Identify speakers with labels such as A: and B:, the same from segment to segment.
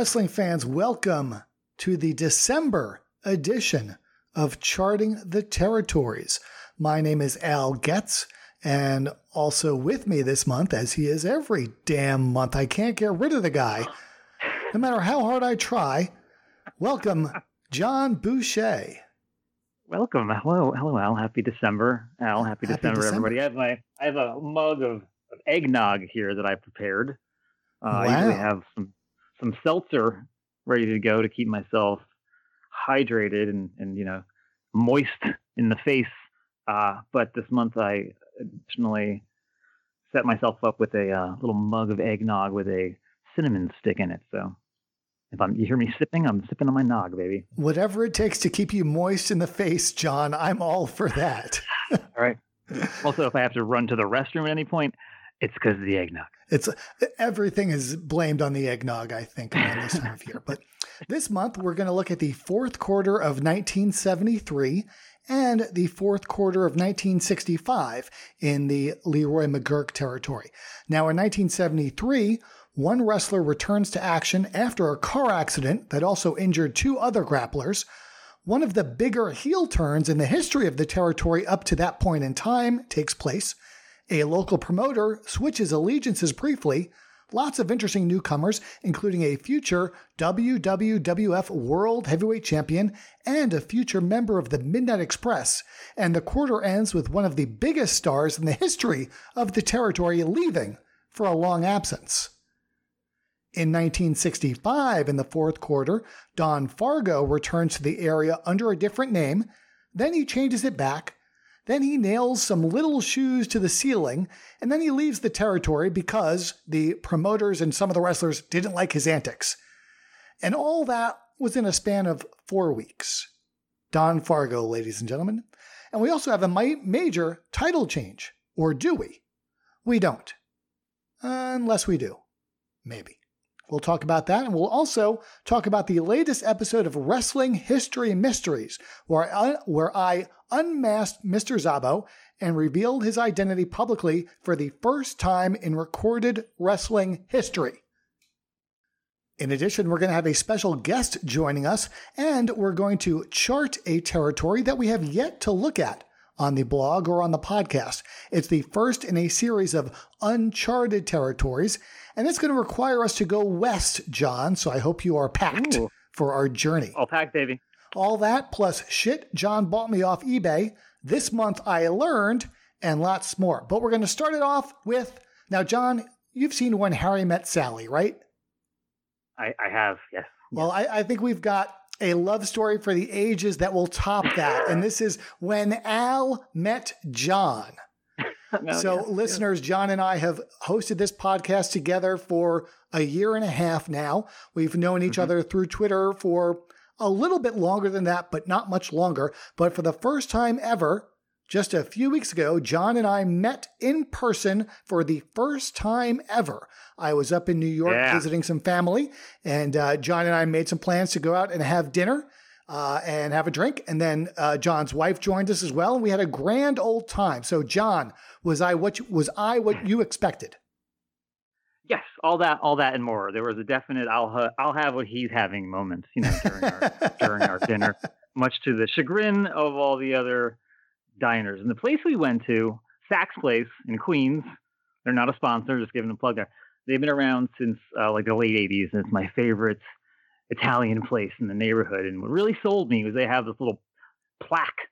A: Wrestling fans, welcome to the December edition of Charting the Territories. My name is Al Getz, and also with me this month, as he is every damn month, I can't get rid of the guy, no matter how hard I try. Welcome, John Boucher.
B: Welcome. Hello, hello, Al. Happy December, Al. Happy, happy December, December, everybody. I have my I have a mug of, of eggnog here that I prepared. Uh, wow. I usually have some some seltzer ready to go to keep myself hydrated and, and you know moist in the face. Uh, but this month I additionally set myself up with a uh, little mug of eggnog with a cinnamon stick in it. So if I'm, you hear me sipping, I'm sipping on my nog, baby.
A: Whatever it takes to keep you moist in the face, John, I'm all for that.
B: all right. Also, if I have to run to the restroom at any point, it's because of the eggnog.
A: It's everything is blamed on the eggnog, I think, around this time of year. But this month we're going to look at the fourth quarter of 1973 and the fourth quarter of 1965 in the Leroy McGuirk territory. Now, in 1973, one wrestler returns to action after a car accident that also injured two other grapplers. One of the bigger heel turns in the history of the territory up to that point in time takes place. A local promoter switches allegiances briefly. Lots of interesting newcomers, including a future WWWF World Heavyweight Champion and a future member of the Midnight Express. And the quarter ends with one of the biggest stars in the history of the territory leaving for a long absence. In 1965, in the fourth quarter, Don Fargo returns to the area under a different name. Then he changes it back then he nails some little shoes to the ceiling, and then he leaves the territory because the promoters and some of the wrestlers didn't like his antics. And all that was in a span of four weeks. Don Fargo, ladies and gentlemen. And we also have a major title change. Or do we? We don't. unless we do. Maybe. We'll talk about that, and we'll also talk about the latest episode of Wrestling History Mysteries, where I, where I unmasked Mr. Zabo and revealed his identity publicly for the first time in recorded wrestling history. In addition, we're going to have a special guest joining us, and we're going to chart a territory that we have yet to look at on the blog or on the podcast. It's the first in a series of uncharted territories, and it's going to require us to go west, John. So I hope you are packed Ooh. for our journey.
B: All packed, baby.
A: All that plus shit John bought me off eBay. This month I learned and lots more. But we're going to start it off with now, John, you've seen When Harry Met Sally, right?
B: I, I have, yes.
A: Well, I, I think we've got a love story for the ages that will top that. and this is When Al Met John. no, so, yeah, listeners, yeah. John and I have hosted this podcast together for a year and a half now. We've known each mm-hmm. other through Twitter for a little bit longer than that, but not much longer. But for the first time ever, just a few weeks ago, John and I met in person for the first time ever. I was up in New York yeah. visiting some family, and uh, John and I made some plans to go out and have dinner. Uh, and have a drink. And then uh, John's wife joined us as well, and we had a grand old time. So, John, was I what you, was I what you expected?
B: Yes, all that, all that, and more. There was a definite "I'll ha- I'll have what he's having" moment, you know, during our during our dinner, much to the chagrin of all the other diners. And the place we went to, Sac's Place in Queens, they're not a sponsor, just giving a plug there. They've been around since uh, like the late '80s, and it's my favorite Italian place in the neighborhood. And what really sold me was they have this little plaque,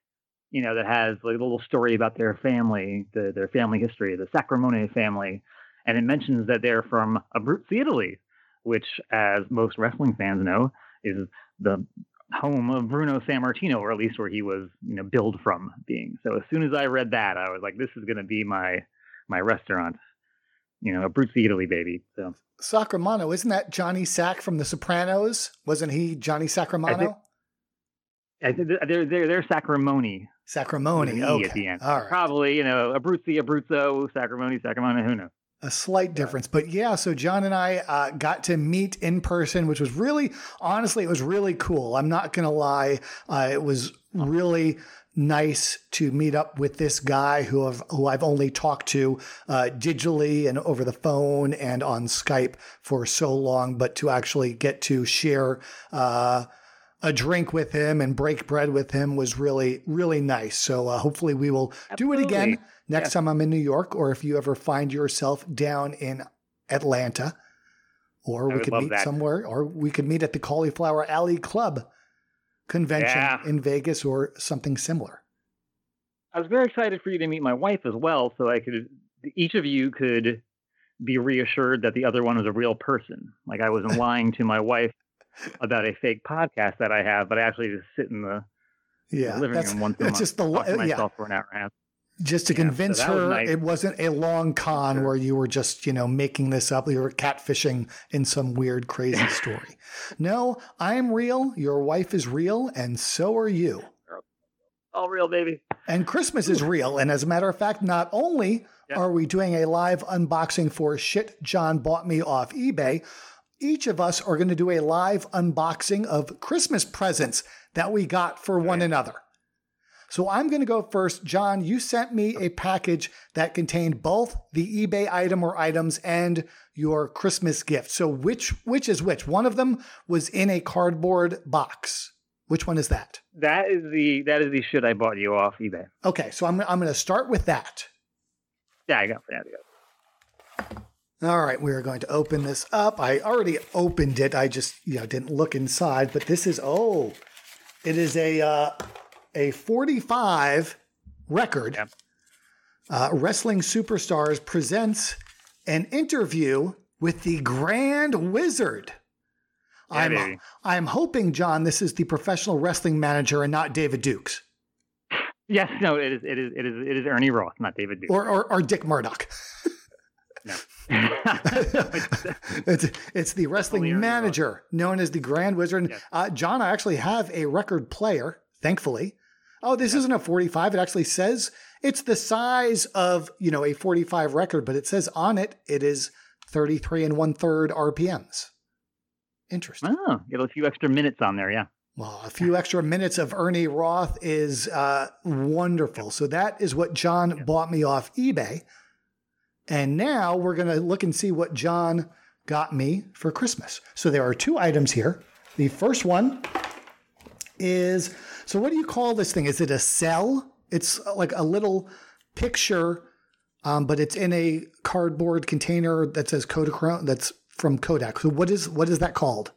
B: you know, that has like a little story about their family, the, their family history, the Sacramone family and it mentions that they're from Abruzzi, Italy, which, as most wrestling fans know, is the home of Bruno Sammartino, or at least where he was, you know, billed from being. So as soon as I read that, I was like, this is going to be my my restaurant. You know, Abruzzi, Italy, baby. So
A: Sacramano, isn't that Johnny Sack from The Sopranos? Wasn't he Johnny Sacramano?
B: I think, they're they're they're Sacramone.
A: Sacramone, okay.
B: At the end, all right. Probably, you know, Abruzzi, Abruzzo, Sacramone, Sacramone. Who knows?
A: a slight difference. But yeah, so John and I uh, got to meet in person, which was really, honestly, it was really cool. I'm not going to lie. Uh, it was really nice to meet up with this guy who have who I've only talked to uh, digitally and over the phone and on Skype for so long, but to actually get to share uh, a drink with him and break bread with him was really really nice. So uh, hopefully we will Absolutely. do it again next yeah. time I'm in New York, or if you ever find yourself down in Atlanta, or we could meet that. somewhere, or we could meet at the Cauliflower Alley Club convention yeah. in Vegas or something similar.
B: I was very excited for you to meet my wife as well, so I could each of you could be reassured that the other one was a real person. Like I wasn't lying to my wife about a fake podcast that I have, but I actually just sit in the, yeah, living room once a month, just the talk to myself yeah. for an hour and a half
A: just to yeah, convince so her nice. it wasn't a long con sure. where you were just you know making this up. You were catfishing in some weird crazy story. No i'm real. Your wife is real and so are you.
B: All real baby.
A: And christmas is real and as a matter of fact not only yeah. are we doing a live unboxing for shit john bought me off ebay each of us are going to do a live unboxing of christmas presents that we got for one another so I'm going to go first. John, you sent me a package that contained both the eBay item or items and your Christmas gift. So which which is which? One of them was in a cardboard box. Which one is that?
B: That is the that is the shit I bought you off eBay.
A: Okay, so I'm I'm going to start with that.
B: Yeah, I got I.
A: All right, we are going to open this up. I already opened it. I just you know didn't look inside, but this is oh, it is a uh, a 45 record. Uh, Wrestling Superstars presents an interview with the Grand Wizard. Yeah, I'm, I'm hoping, John, this is the professional wrestling manager and not David Dukes.
B: Yes, no, it is. It is. It is. It is Ernie Roth, not David Dukes,
A: or or, or Dick Murdoch. no, it's, it's the wrestling manager known as the Grand Wizard. Yes. Uh, John, I actually have a record player, thankfully. Oh, this isn't a 45. It actually says it's the size of, you know, a 45 record, but it says on it it is 33 and one third RPMs. Interesting.
B: Oh, get a few extra minutes on there, yeah.
A: Well, a few extra minutes of Ernie Roth is uh, wonderful. So that is what John yeah. bought me off eBay. And now we're going to look and see what John got me for Christmas. So there are two items here. The first one is so what do you call this thing? Is it a cell? It's uh, like a little picture, um, but it's in a cardboard container that says Kodachrome. That's from Kodak. So what is what is that called?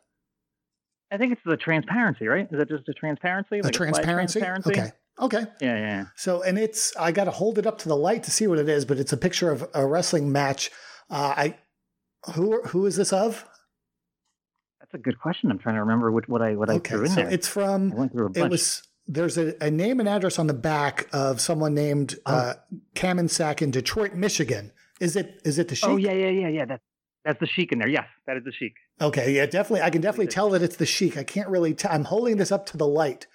B: I think it's the transparency, right? Is that just a transparency?
A: Like a transparency? transparency? Okay. Okay.
B: Yeah, yeah.
A: So, and it's I got to hold it up to the light to see what it is, but it's a picture of a wrestling match. Uh, I who who is this of?
B: That's a good question. I'm trying to remember what, what I what okay, I threw in so there.
A: It's from. I went through a bunch. It was there's a, a, name and address on the back of someone named oh. uh, Kamensak in Detroit, Michigan. Is it is it the oh, Sheik?
B: Oh yeah yeah yeah yeah. That's that's the Sheik in there. Yes, that is the Sheik.
A: Okay, yeah, definitely. I can definitely tell that it's the Sheik. I can't really. i I'm holding this up to the light.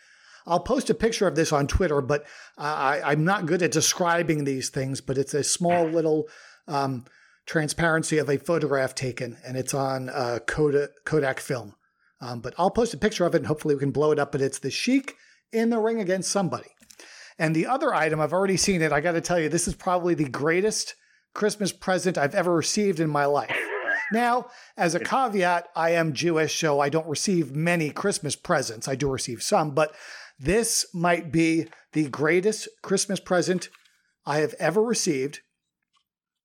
A: I'll post a picture of this on Twitter, but I, I'm not good at describing these things. But it's a small little um, transparency of a photograph taken, and it's on uh, Kodak, Kodak film. Um, but I'll post a picture of it, and hopefully we can blow it up. But it's the Sheik in the ring against somebody. And the other item, I've already seen it. I got to tell you, this is probably the greatest Christmas present I've ever received in my life. Now, as a caveat, I am Jewish, so I don't receive many Christmas presents. I do receive some, but this might be the greatest Christmas present I have ever received.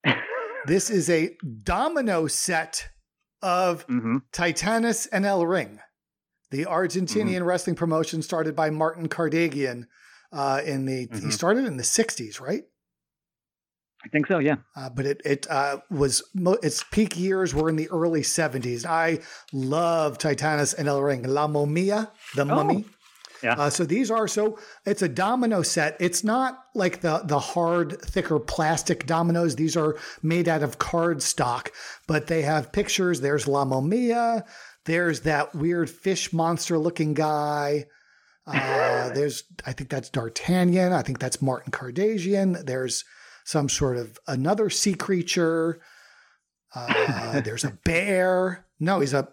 A: This is a domino set of mm-hmm. Titanes en el Ring, the Argentinian mm-hmm. wrestling promotion started by Martin Karadagian uh, in the. Mm-hmm. He started in the '60s, right?
B: I think so, yeah.
A: Uh, but it it uh, was its peak years were in the early '70s. I love Titanes en el Ring, La Momia, the oh. Mummy. Yeah. Uh, so these are so it's a domino set. It's not like the the hard, thicker plastic dominoes. These are made out of card stock, but they have pictures. There's La Momia. There's that weird fish monster looking guy. Uh, there's I think that's D'Artagnan. I think that's Martin Karadagian. There's some sort of another sea creature. Uh, there's a bear. No, he's a.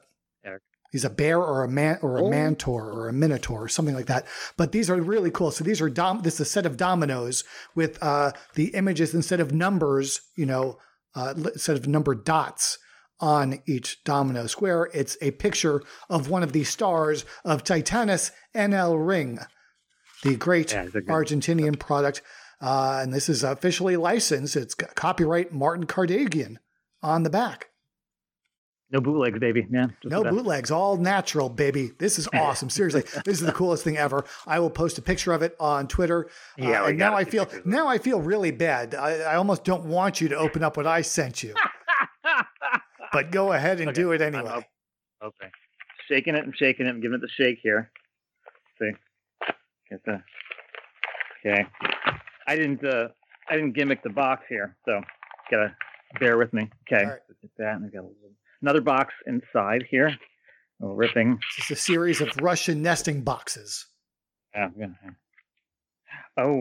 A: he's a bear or a man or a
B: Oh.
A: mantor or a minotaur or something like that. But these are really cool. So these are dom. This is a set of dominoes with uh, the images instead of numbers. You know, uh, instead of numbered dots on each domino square, it's a picture of one of the stars of Titanus NL Ring, the great
B: Yeah, it's a good-
A: Argentinian product. Uh, and this is officially licensed. It's got copyright Martin Karadagian on the back.
B: No bootlegs, baby. Yeah.
A: No bootlegs, all natural, baby. This is awesome. Seriously, this is the coolest thing ever. I will post a picture of it on Twitter.
B: Yeah,
A: Uh, and now I feel
B: pictures
A: now I feel really bad. I, I almost don't want you to open up what I sent you, but go ahead and
B: Okay,
A: do it anyway.
B: Okay. Shaking it and shaking it and giving it the shake here. See. Get the Okay. I didn't uh I didn't gimmick the box here, so gotta bear with me. Okay.
A: All right.
B: Get that and I got a little, another box inside here. A little ripping.
A: It's a series of Russian nesting boxes.
B: Yeah, I'm gonna- Oh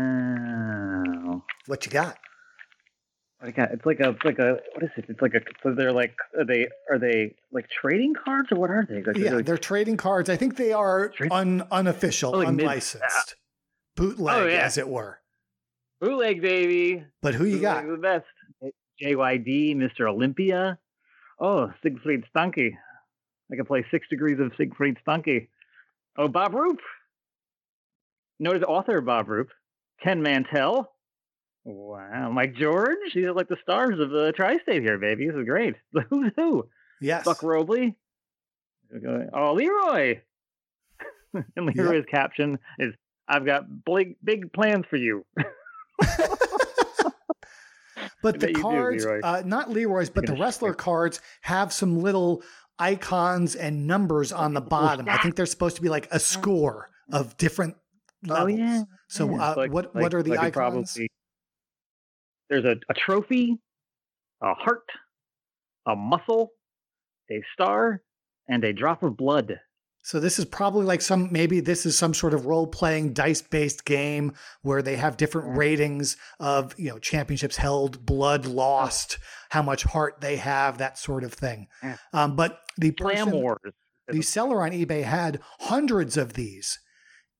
B: wow.
A: What you got?
B: What you got? It's like a it's like a what is it? It's like a so they're like are they are they like trading cards or what are they? Like,
A: Yeah,
B: they're-
A: they're trading cards. I think they are un, unofficial,
B: Oh, like mid-
A: unlicensed, bootleg,
B: Oh, yeah.
A: as it were.
B: bootleg baby.
A: But who you got?
B: The best. JYD, Mr. Olympia. Oh, Siegfried Stanke. I can play Six Degrees of Siegfried Stanke. Oh, Bob Roop. Noted author Bob Roop. Ken Mantell. Wow, Mike George. These are like the stars of the tri-state here, baby. This is great. The who's who.
A: Yes.
B: Buck Robley. Oh, Leroy. and Leroy's caption is, "I've got big, big plans for you."
A: But the
B: you do,
A: cards,
B: Leroy.
A: uh, not Leroy's, but the wrestler cards have some little icons and numbers on the bottom. I think they're supposed to be like a score of different levels.
B: Oh yeah.
A: So
B: Yeah,
A: uh,
B: like-
A: what
B: like-
A: what are the
B: like
A: icons?
B: Probably, there's a, a trophy, a heart, a muscle, a star, and a drop of blood.
A: So this is probably like some maybe this is some sort of role playing dice based game where they have different
B: Mm.
A: ratings of you know championships held, blood lost, how much heart they have, that sort of thing. Um, but the person,
B: Wars.
A: the seller on eBay had hundreds of these,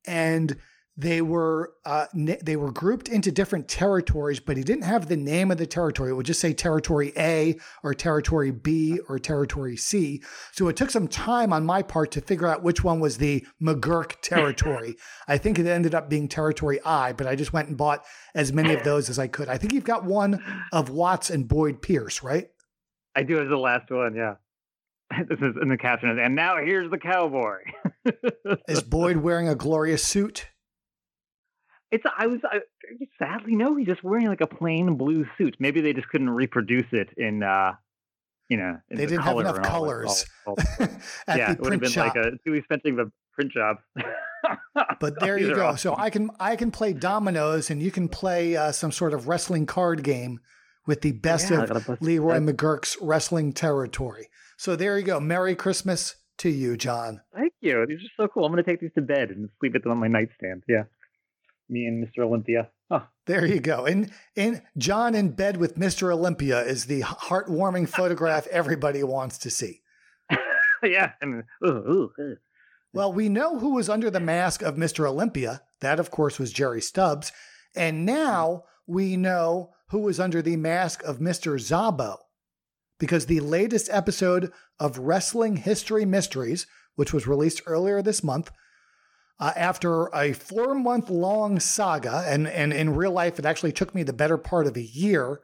A: and they were uh, they were grouped into different territories, but he didn't have the name of the territory. It would just say Territory A or Territory B or Territory C. So it took some time on my part to figure out which one was the McGuirk territory. I think it ended up being Territory I, but I just went and bought as many of those as I could. I think you've got one of Watts and Boyd Pierce, right?
B: I do as the last one. Yeah. This is in the caption, and now here's the cowboy.
A: Is Boyd wearing a glorious suit?
B: It's I was I, sadly no, he's just wearing like a plain blue suit. Maybe they just couldn't reproduce it in uh you know in
A: They
B: the
A: didn't have enough
B: all
A: colors.
B: all- all-
A: At
B: yeah, it would have been
A: shop.
B: like a too expensive a print job.
A: But there you go.
B: awesome.
A: So I can I can play dominoes, and you can play uh, some sort of wrestling card game with the best
B: Yeah,
A: of Leroy
B: that.
A: McGuirk's wrestling territory. So there you go. Merry Christmas to you, John.
B: Thank you. These are so cool. I'm gonna take these to bed and sleep with them on my nightstand. Yeah. Me and Mr. Olympia. Oh,
A: There you go. And in John in bed with Mr. Olympia is the heartwarming photograph everybody wants to see.
B: yeah. Ooh, ooh.
A: Well, we know who was under the mask of Mr. Olympia. That, of course, was Jerry Stubbs. And now we know who was under the mask of Mr. Zabo. Because the latest episode of Wrestling History Mysteries, which was released earlier this month, uh, after a four month long saga, and, and in real life, it actually took me the better part of a year,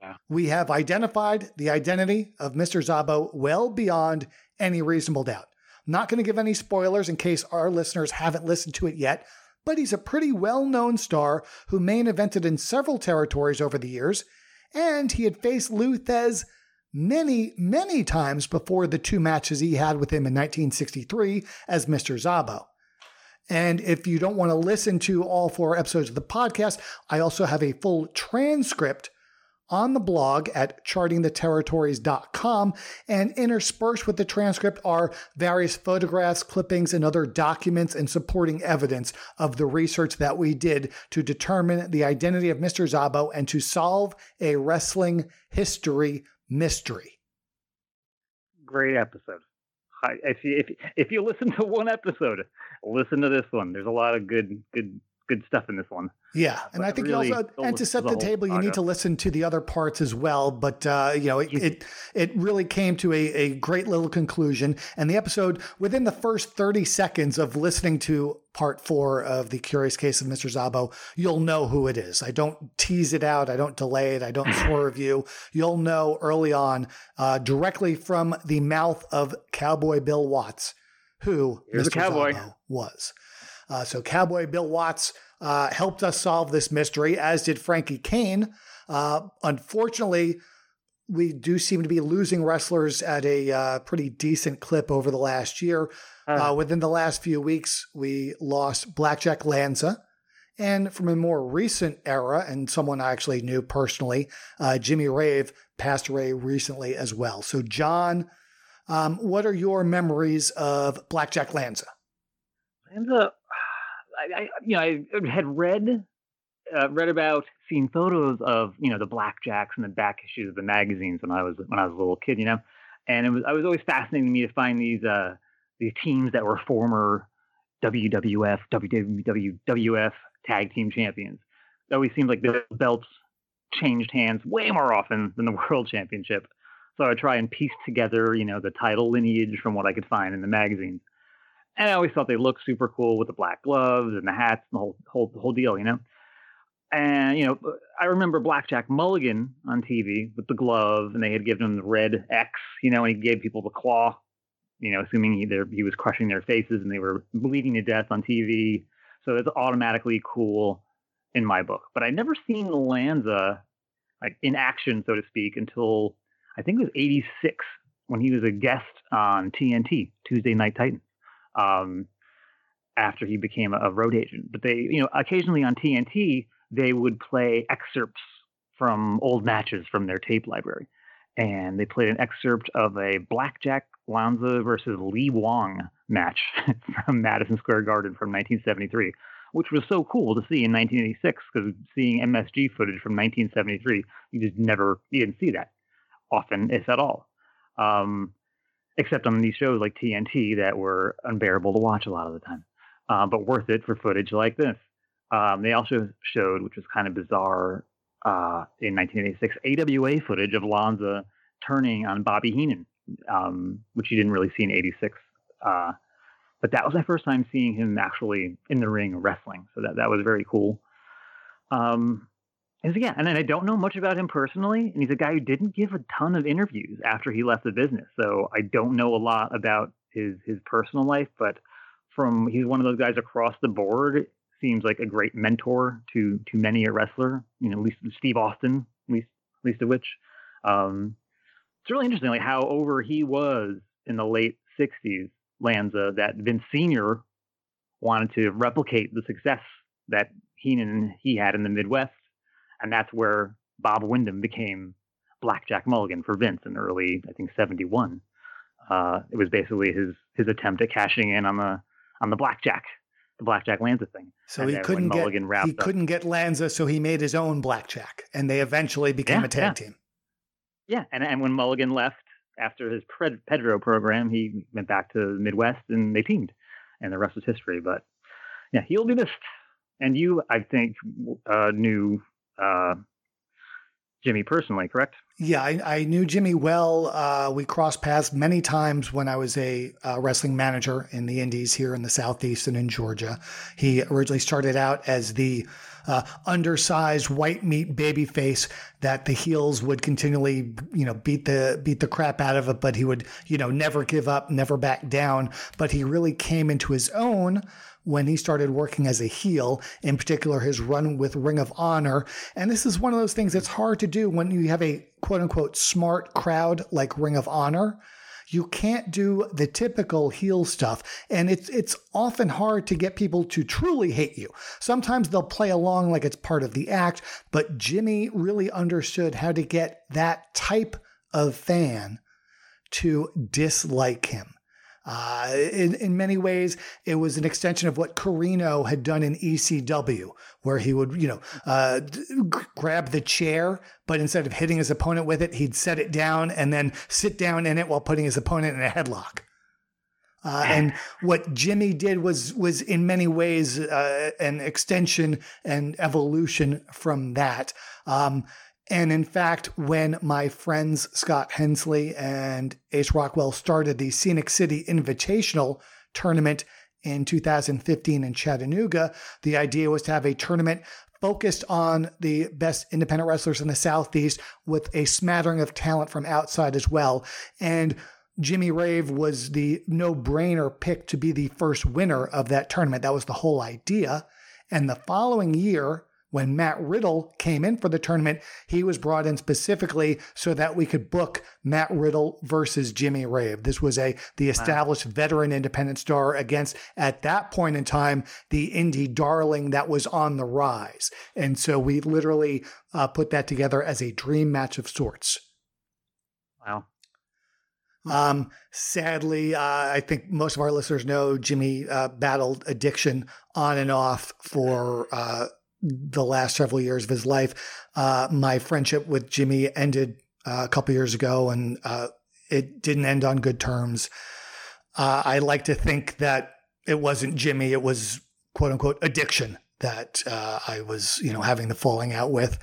B: Yeah.
A: we have identified the identity of Mr. Zabo well beyond any reasonable doubt. Not going to give any spoilers in case our listeners haven't listened to it yet, but he's a pretty well known star who main evented in several territories over the years, and he had faced Lou Thesz many, many times before the two matches he had with him in 1963 as Mr. Zabo. And if you don't want to listen to all four episodes of the podcast, I also have a full transcript on the blog at chartingtheterritories.com. And interspersed with the transcript are various photographs, clippings, and other documents and supporting evidence of the research that we did to determine the identity of Mr. Zabo and to solve a wrestling history mystery.
B: Great episode. If you, if, if you listen to one episode, listen to this one. There's a lot of good good good stuff in this one.
A: Yeah, and I think really, also, and to set the, the table, you need to listen to the other parts as well. But uh, you know, it, it, it really came to a, a great little conclusion, and the episode within the first thirty seconds of listening to part four of the Curious Case of Mr. Zabo, you'll know who it is. I don't tease it out, I don't delay it, I don't swerve you. You'll know early on, uh, directly from the mouth of Cowboy Bill Watts, who
B: Here's Mr. Cowboy.
A: Zabo was. Uh, so Cowboy Bill Watts uh, helped us solve this mystery, as did Frankie Kane. Uh, unfortunately, we do seem to be losing wrestlers at a uh, pretty decent clip over the last year. Uh, within the last few weeks, we lost Blackjack Lanza. And from a more recent era, and someone I actually knew personally, uh, Jimmy Rave passed away recently as well. So, John, um, what are your memories of Blackjack Lanza?
B: Lanza I, I you know, I had read uh, read about, seen photos of you know the blackjacks and the back issues of the magazines when I was when I was a little kid, you know, and it was I was always fascinating to me to find these uh, these teams that were former WWF, WWF tag team champions. It always seemed like the belts changed hands way more often than the world championship. So I would try and piece together, you know, the title lineage from what I could find in the magazines. And I always thought they looked super cool with the black gloves and the hats and the whole whole whole deal, you know. And you know, uh, I remember Blackjack Mulligan on TV with the glove, and they had given him the red X, you know, and he gave people the claw, you know, assuming he, he was crushing their faces and they were bleeding to death on TV. So it's automatically cool in my book. But I never seen Lanza like in action, so to speak, until I think it was '86 when he was a guest on TNT Tuesday Night Titan um, after he became a, road agent. But they, you know, occasionally on TNT they would play excerpts from old matches from their tape library, and they played an excerpt of a Blackjack Lanza versus Lee Wong match from Madison Square Garden from 1973 which was so cool to see in 1986 because seeing MSG footage from 1973, you just never you didn't see that often, if at all. Um, except on these shows like TNT that were unbearable to watch a lot of the time, uh, but worth it for footage like this. Um, they also showed, which was kind of bizarre, uh, in 1986, AWA footage of Lanza turning on Bobby Heenan, um, which you didn't really see in 86. Uh, but that was my first time seeing him actually in the ring wrestling. So that, that was very cool. Um, yeah, and I don't know much about him personally, and he's a guy who didn't give a ton of interviews after he left the business. So I don't know a lot about his his personal life, but from he's one of those guys across the board seems like a great mentor to to many a wrestler. You know, at least Steve Austin, at least at least of which. Um, it's really interesting, like how over he was in the late '60s, Lanza, that Vince Senior wanted to replicate the success that Heenan he had in the Midwest and that's where Bob Windham became Blackjack Mulligan for Vince in early, I think, '71. Uh, it was basically his his attempt at cashing in on the on the blackjack, the blackjack Lanza thing.
A: So and he couldn't get he up, couldn't get Lanza, so he made his own blackjack, and they eventually became yeah, a tag
B: yeah.
A: team.
B: Yeah, and and when Mulligan left after his Pedro program, he went back to the Midwest and they teamed, and the rest is history. But yeah, he'll be missed. And you, I think, uh, knew uh, Jimmy personally, correct?
A: Yeah, I, I knew Jimmy well. Uh, we crossed paths many times when I was a uh, wrestling manager in the Indies here in the Southeast and in Georgia. He originally started out as the uh, undersized white meat baby face that the heels would continually, you know, beat the beat the crap out of it, but he would, you know, never give up, never back down. But he really came into his own when he started working as a heel, in particular his run with Ring of Honor. And this is one of those things that's hard to do when you have a quote unquote smart crowd like Ring of Honor. You can't do the typical heel stuff. And it's it's often hard to get people to truly hate you. Sometimes they'll play along like it's part of the act, but Jimmy really understood how to get that type of fan to dislike him. Uh, in, in many ways, it was an extension of what Corino had done in ECW, where he would, you know, uh, grab the chair, but instead of hitting his opponent with it, he'd set it down and then sit down in it while putting his opponent in a headlock. Uh, and what Jimmy did was was in many ways uh, an extension and evolution from that. Um, and in fact, when my friends Scott Hensley and Ace Rockwell started the Scenic City Invitational tournament in 2015 in Chattanooga, the idea was to have a tournament focused on the best independent wrestlers in the Southeast with a smattering of talent from outside as well. And Jimmy Rave was the no brainer pick to be the first winner of that tournament. That was the whole idea. And the following year, when Matt Riddle came in for the tournament, he was brought in specifically so that we could book Matt Riddle versus Jimmy Rave. This was a the established wow. veteran independent star against at that point in time the indie darling that was on the rise. And so we literally uh, put that together as a dream match of sorts.
B: Wow.
A: Um, sadly, uh, I think most of our listeners know Jimmy uh, battled addiction on and off for uh, the last several years of his life. Uh, my friendship with Jimmy ended uh, a couple years ago, and uh, it didn't end on good terms. I like to think that it wasn't Jimmy; it was "quote unquote" addiction that I was, you know, having the falling out with.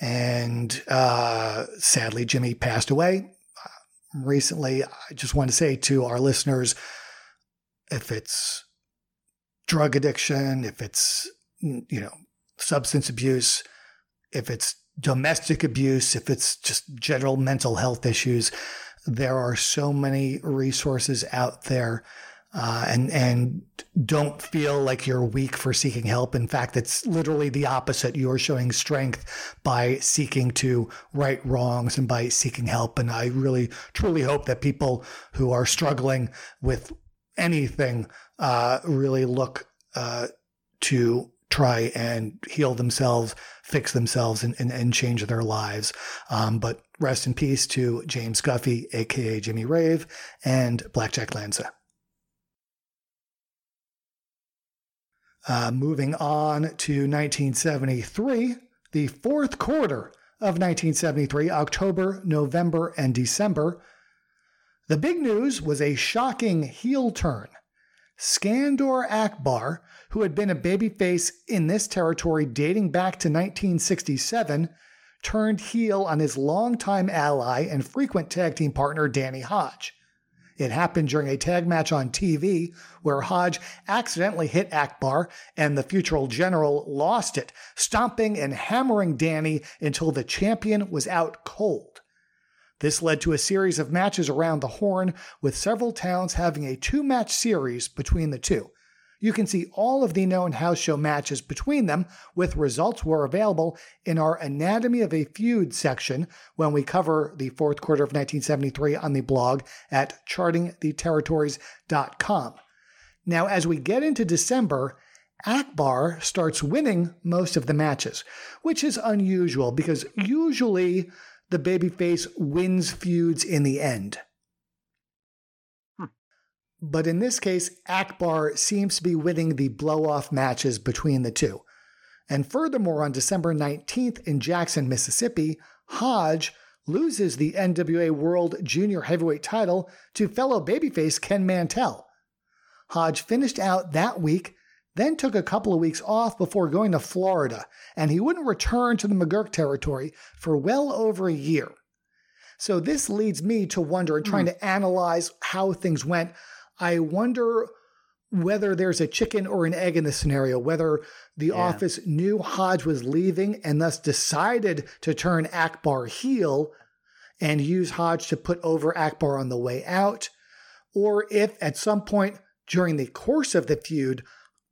A: And sadly, Jimmy passed away recently. I just want to say to our listeners if it's drug addiction, if it's, you know, substance abuse, if it's domestic abuse, if it's just general mental health issues, there are so many resources out there uh, and and don't feel like you're weak for seeking help. In fact, it's literally the opposite. You're showing strength by seeking to right wrongs and by seeking help. And I really truly hope that people who are struggling with anything uh, really look uh, to try and heal themselves, fix themselves, and, and, and change their lives. Um, but rest in peace to James Guffey, aka Jimmy Rave, and Blackjack Lanza. Uh, moving on to 1973, the fourth quarter of 1973, October, November, and December. The big news was a shocking heel turn. Skandar Akbar, who had been a babyface in this territory dating back to 1967, turned heel on his longtime ally and frequent tag team partner Danny Hodge. It happened during a tag match on TV where Hodge accidentally hit Akbar and the future general lost it, stomping and hammering Danny until the champion was out cold. This led to a series of matches around the horn, with several towns having a two match series between the two. You can see all of the known house show matches between them, with results were available in our Anatomy of a Feud section when we cover the fourth quarter of 1973 on the blog at chartingtheterritories.com. Now, as we get into December, Akbar starts winning most of the matches, which is unusual because usually the babyface wins feuds in the end. Hmm. But in this case, Akbar seems to be winning the blow off matches between the two. And furthermore, on December 19th in Jackson, Mississippi, Hodge loses the NWA World Junior Heavyweight title to fellow babyface Ken Mantell. Hodge finished out that week, then took a couple of weeks off before going to Florida, and he wouldn't return to the McGuirk territory for well over a year. So this leads me to wonder and trying mm. to analyze how things went I wonder whether there's a chicken or an egg in this scenario, whether the yeah. office knew Hodge was leaving and thus decided to turn Akbar heel and use Hodge to put over Akbar on the way out, or if at some point during the course of the feud,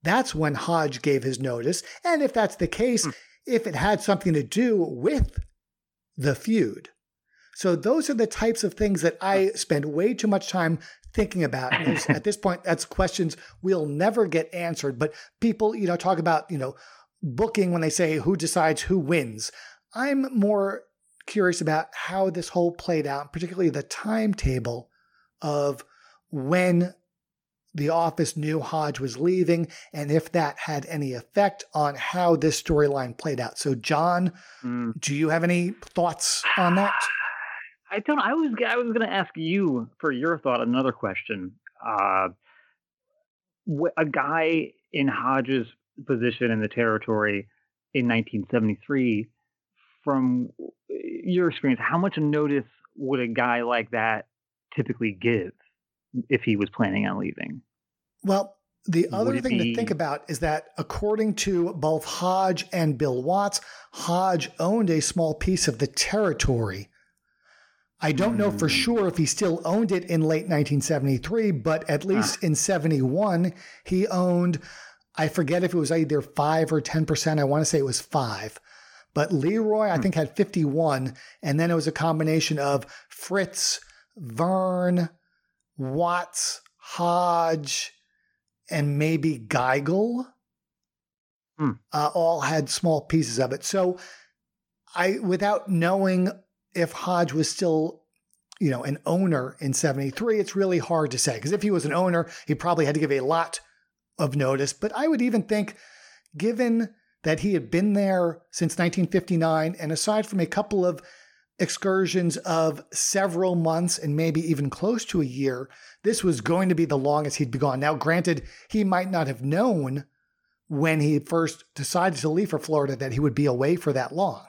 A: that's when Hodge gave his notice. And if that's the case, mm. if it had something to do with the feud. So those are the types of things that I spend way too much time thinking about. at this point, that's questions we'll never get answered. But people, you know, talk about, you know, booking when they say who decides who wins. I'm more curious about how this whole played out, particularly the timetable of when the office knew Hodge was leaving and if that had any effect on how this storyline played out. So, John, mm. do you have any thoughts on that?
B: I don't. I was I was going to ask you for your thought. Another question. Uh, a guy in Hodge's position in the territory in 1973, from your experience, how much notice would a guy like that typically give if he was planning on leaving?
A: Well, the other thing be... to think about is that according to both Hodge and Bill Watts, Hodge owned a small piece of the territory. I don't mm. know for hmm. sure if he still owned it in late 1973, but at least ah. in 71, he owned, I forget if it was either 5 or 10%. I want to say it was 5. But Leroy, I hmm. think, had 51. And then it was a combination of Fritz, Verne, Watts, Hodge, and maybe Geigel. Hmm. Uh, all had small pieces of it. So I, without knowing if Hodge was still, you know, an owner in 73, it's really hard to say. Because if he was an owner, he probably had to give a lot of notice. But I would even think, given that he had been there since 1959, and aside from a couple of excursions of several months and maybe even close to a year, this was going to be the longest he'd be gone. Now, granted, he might not have known when he first decided to leave for Florida that he would be away for that long.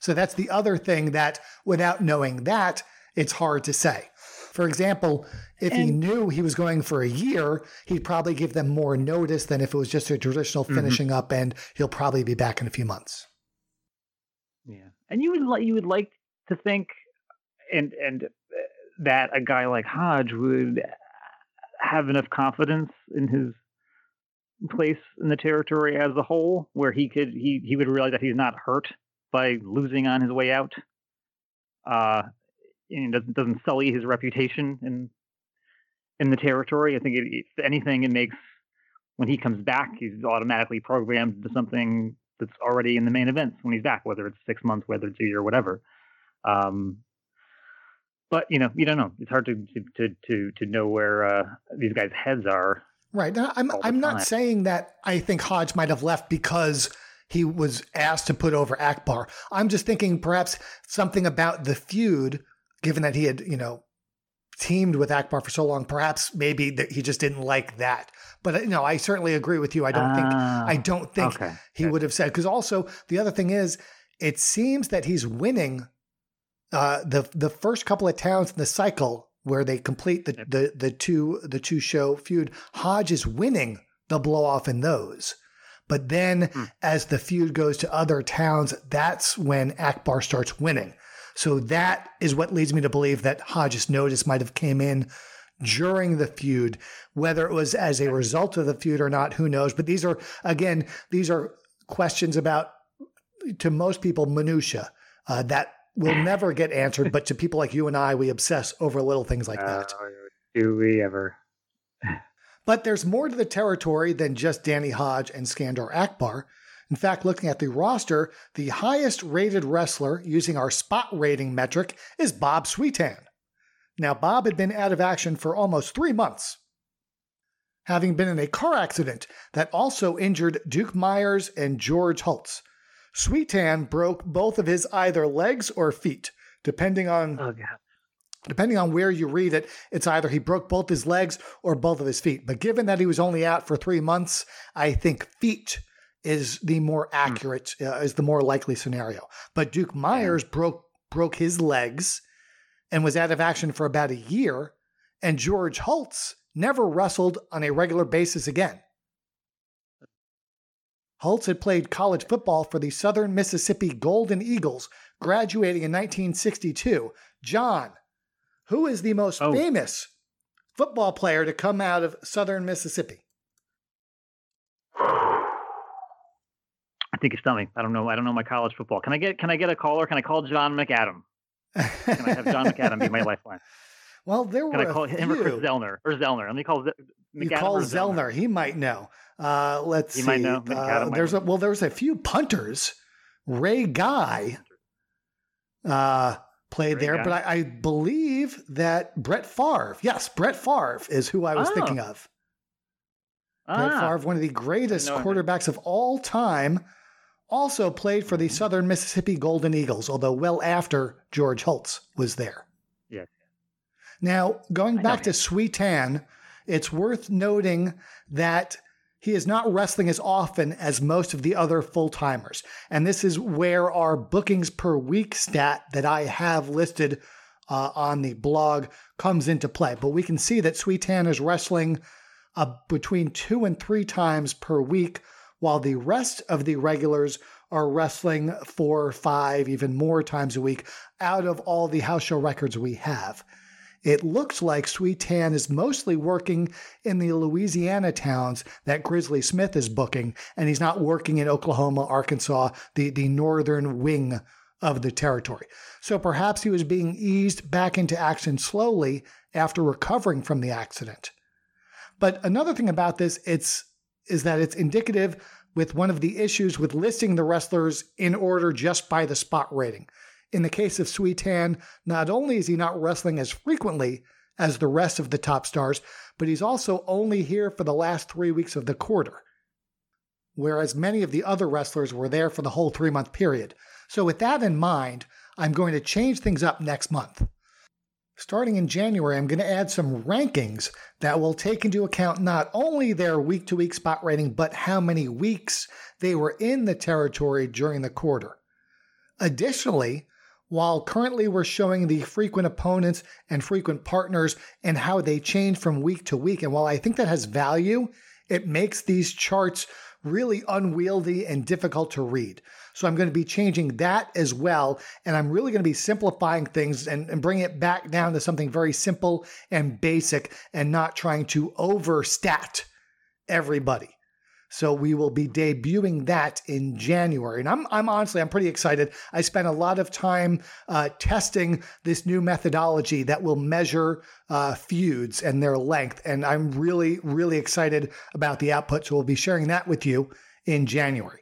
A: So that's the other thing that without knowing that, it's hard to say. For example, if and, he knew he was going for a year, he'd probably give them more notice than if it was just a traditional mm-hmm. finishing mm-hmm. up and he'll probably be back in a few months.
B: Yeah. And you would like you would like to think and and uh, that a guy like Hodge would have enough confidence in his place in the territory as a whole where he could he he would realize that he's not hurt by losing on his way out uh and doesn't doesn't sully his reputation in in the territory. I think it, if anything it makes when he comes back he's automatically programmed into something that's already in the main events when he's back whether it's six months whether it's a year whatever um, but you know, you don't know. It's hard to to to to know where uh, these guys' heads are.
A: Right. Now, I'm I'm not saying that I think Hodge might have left because he was asked to put over Akbar. I'm just thinking perhaps something about the feud, given that he had you know teamed with Akbar for so long. Perhaps maybe that he just didn't like that. But uh, you know, I certainly agree with you. I don't uh, think I ah, don't think okay. he would have said because also the other thing is it seems that he's winning uh, the the first couple of towns in the cycle where they complete the, the the two the two show feud, Hodge is winning the blow off in those. But then mm. as the feud goes to other towns, that's when Akbar starts winning. So that is what leads me to believe that Hodge's notice might have came in during the feud. Whether it was as a result of the feud or not, who knows? But these are again, these are questions about to most people minutia uh, that will never get answered. but to people like you and I, we obsess over little things like that. Uh,
B: do we ever?
A: but there's more to the territory than just Danny Hodge and Skandar Akbar. In fact, looking at the roster, the highest rated wrestler using our spot rating metric is Bob Sweetan. Now, Bob had been out of action for almost three months, having been in a car accident that also injured Duke Myers and George Holtz. Sweetan broke both of his either legs or feet, depending on oh, depending on where you read it. It's either he broke both his legs or both of his feet. But given that he was only out for three months, I think feet is the more hmm. accurate, mm. uh, is the more likely scenario. But Duke Myers yeah. broke broke his legs and was out of action for about a year, and George Holtz never wrestled on a regular basis again. Holtz had played college football for the Southern Mississippi Golden Eagles, graduating in 1962. John, who is the most oh. famous football player to come out of Southern Mississippi?
B: I think it's me. I don't know. I don't know my college football. Can I get Can I get a caller? Can I call John McAdam? Can I have John McAdam be my lifeline?
A: Well, there were.
B: Can I call him
A: few.
B: or Chris Zellner or Zellner? Let me call. Z-
A: you call Zellner. Zellner. He might know. Uh, let's
B: he
A: see.
B: Might know.
A: Uh, there's a, well, there's a few punters. Ray Guy uh, played Ray there, Guy. but I, I, believe that Brett Favre. Yes, Brett Favre is who I was oh. thinking of. Brett
B: Ah,
A: Favre, one of the greatest quarterbacks of all time, also played for the Southern Mississippi Golden Eagles, although well after George Holtz was there. Now, going
B: I
A: back to
B: him.
A: Sweetan, it's worth noting that he is not wrestling as often as most of the other full timers. And this is where our bookings per week stat that I have listed uh, on the blog comes into play. But we can see that Sweetan is wrestling uh, between two and three times per week, while the rest of the regulars are wrestling four, five, even more times a week out of all the house show records we have. It looks like Sweetan is mostly working in the Louisiana towns that Grizzly Smith is booking, and he's not working in Oklahoma, Arkansas, the, the northern wing of the territory. So perhaps he was being eased back into action slowly after recovering from the accident. But another thing about this, it's is that it's indicative with one of the issues with listing the wrestlers in order just by the spot rating. In the case of Sweetan, not only is he not wrestling as frequently as the rest of the top stars, but he's also only here for the last three weeks of the quarter. Whereas many of the other wrestlers were there for the whole three month period. So, with that in mind, I'm going to change things up next month. Starting in January, I'm going to add some rankings that will take into account not only their week to week spot rating, but how many weeks they were in the territory during the quarter. Additionally, while currently we're showing the frequent opponents and frequent partners and how they change from week to week, and while I think that has value, it makes these charts really unwieldy and difficult to read. So I'm going to be changing that as well. And I'm really going to be simplifying things and, and bringing it back down to something very simple and basic and not trying to overstat everybody. So we will be debuting that in January, and I'm I'm honestly I'm pretty excited. I spent a lot of time uh, testing this new methodology that will measure uh, feuds and their length, and I'm really really excited about the output. So we'll be sharing that with you in January.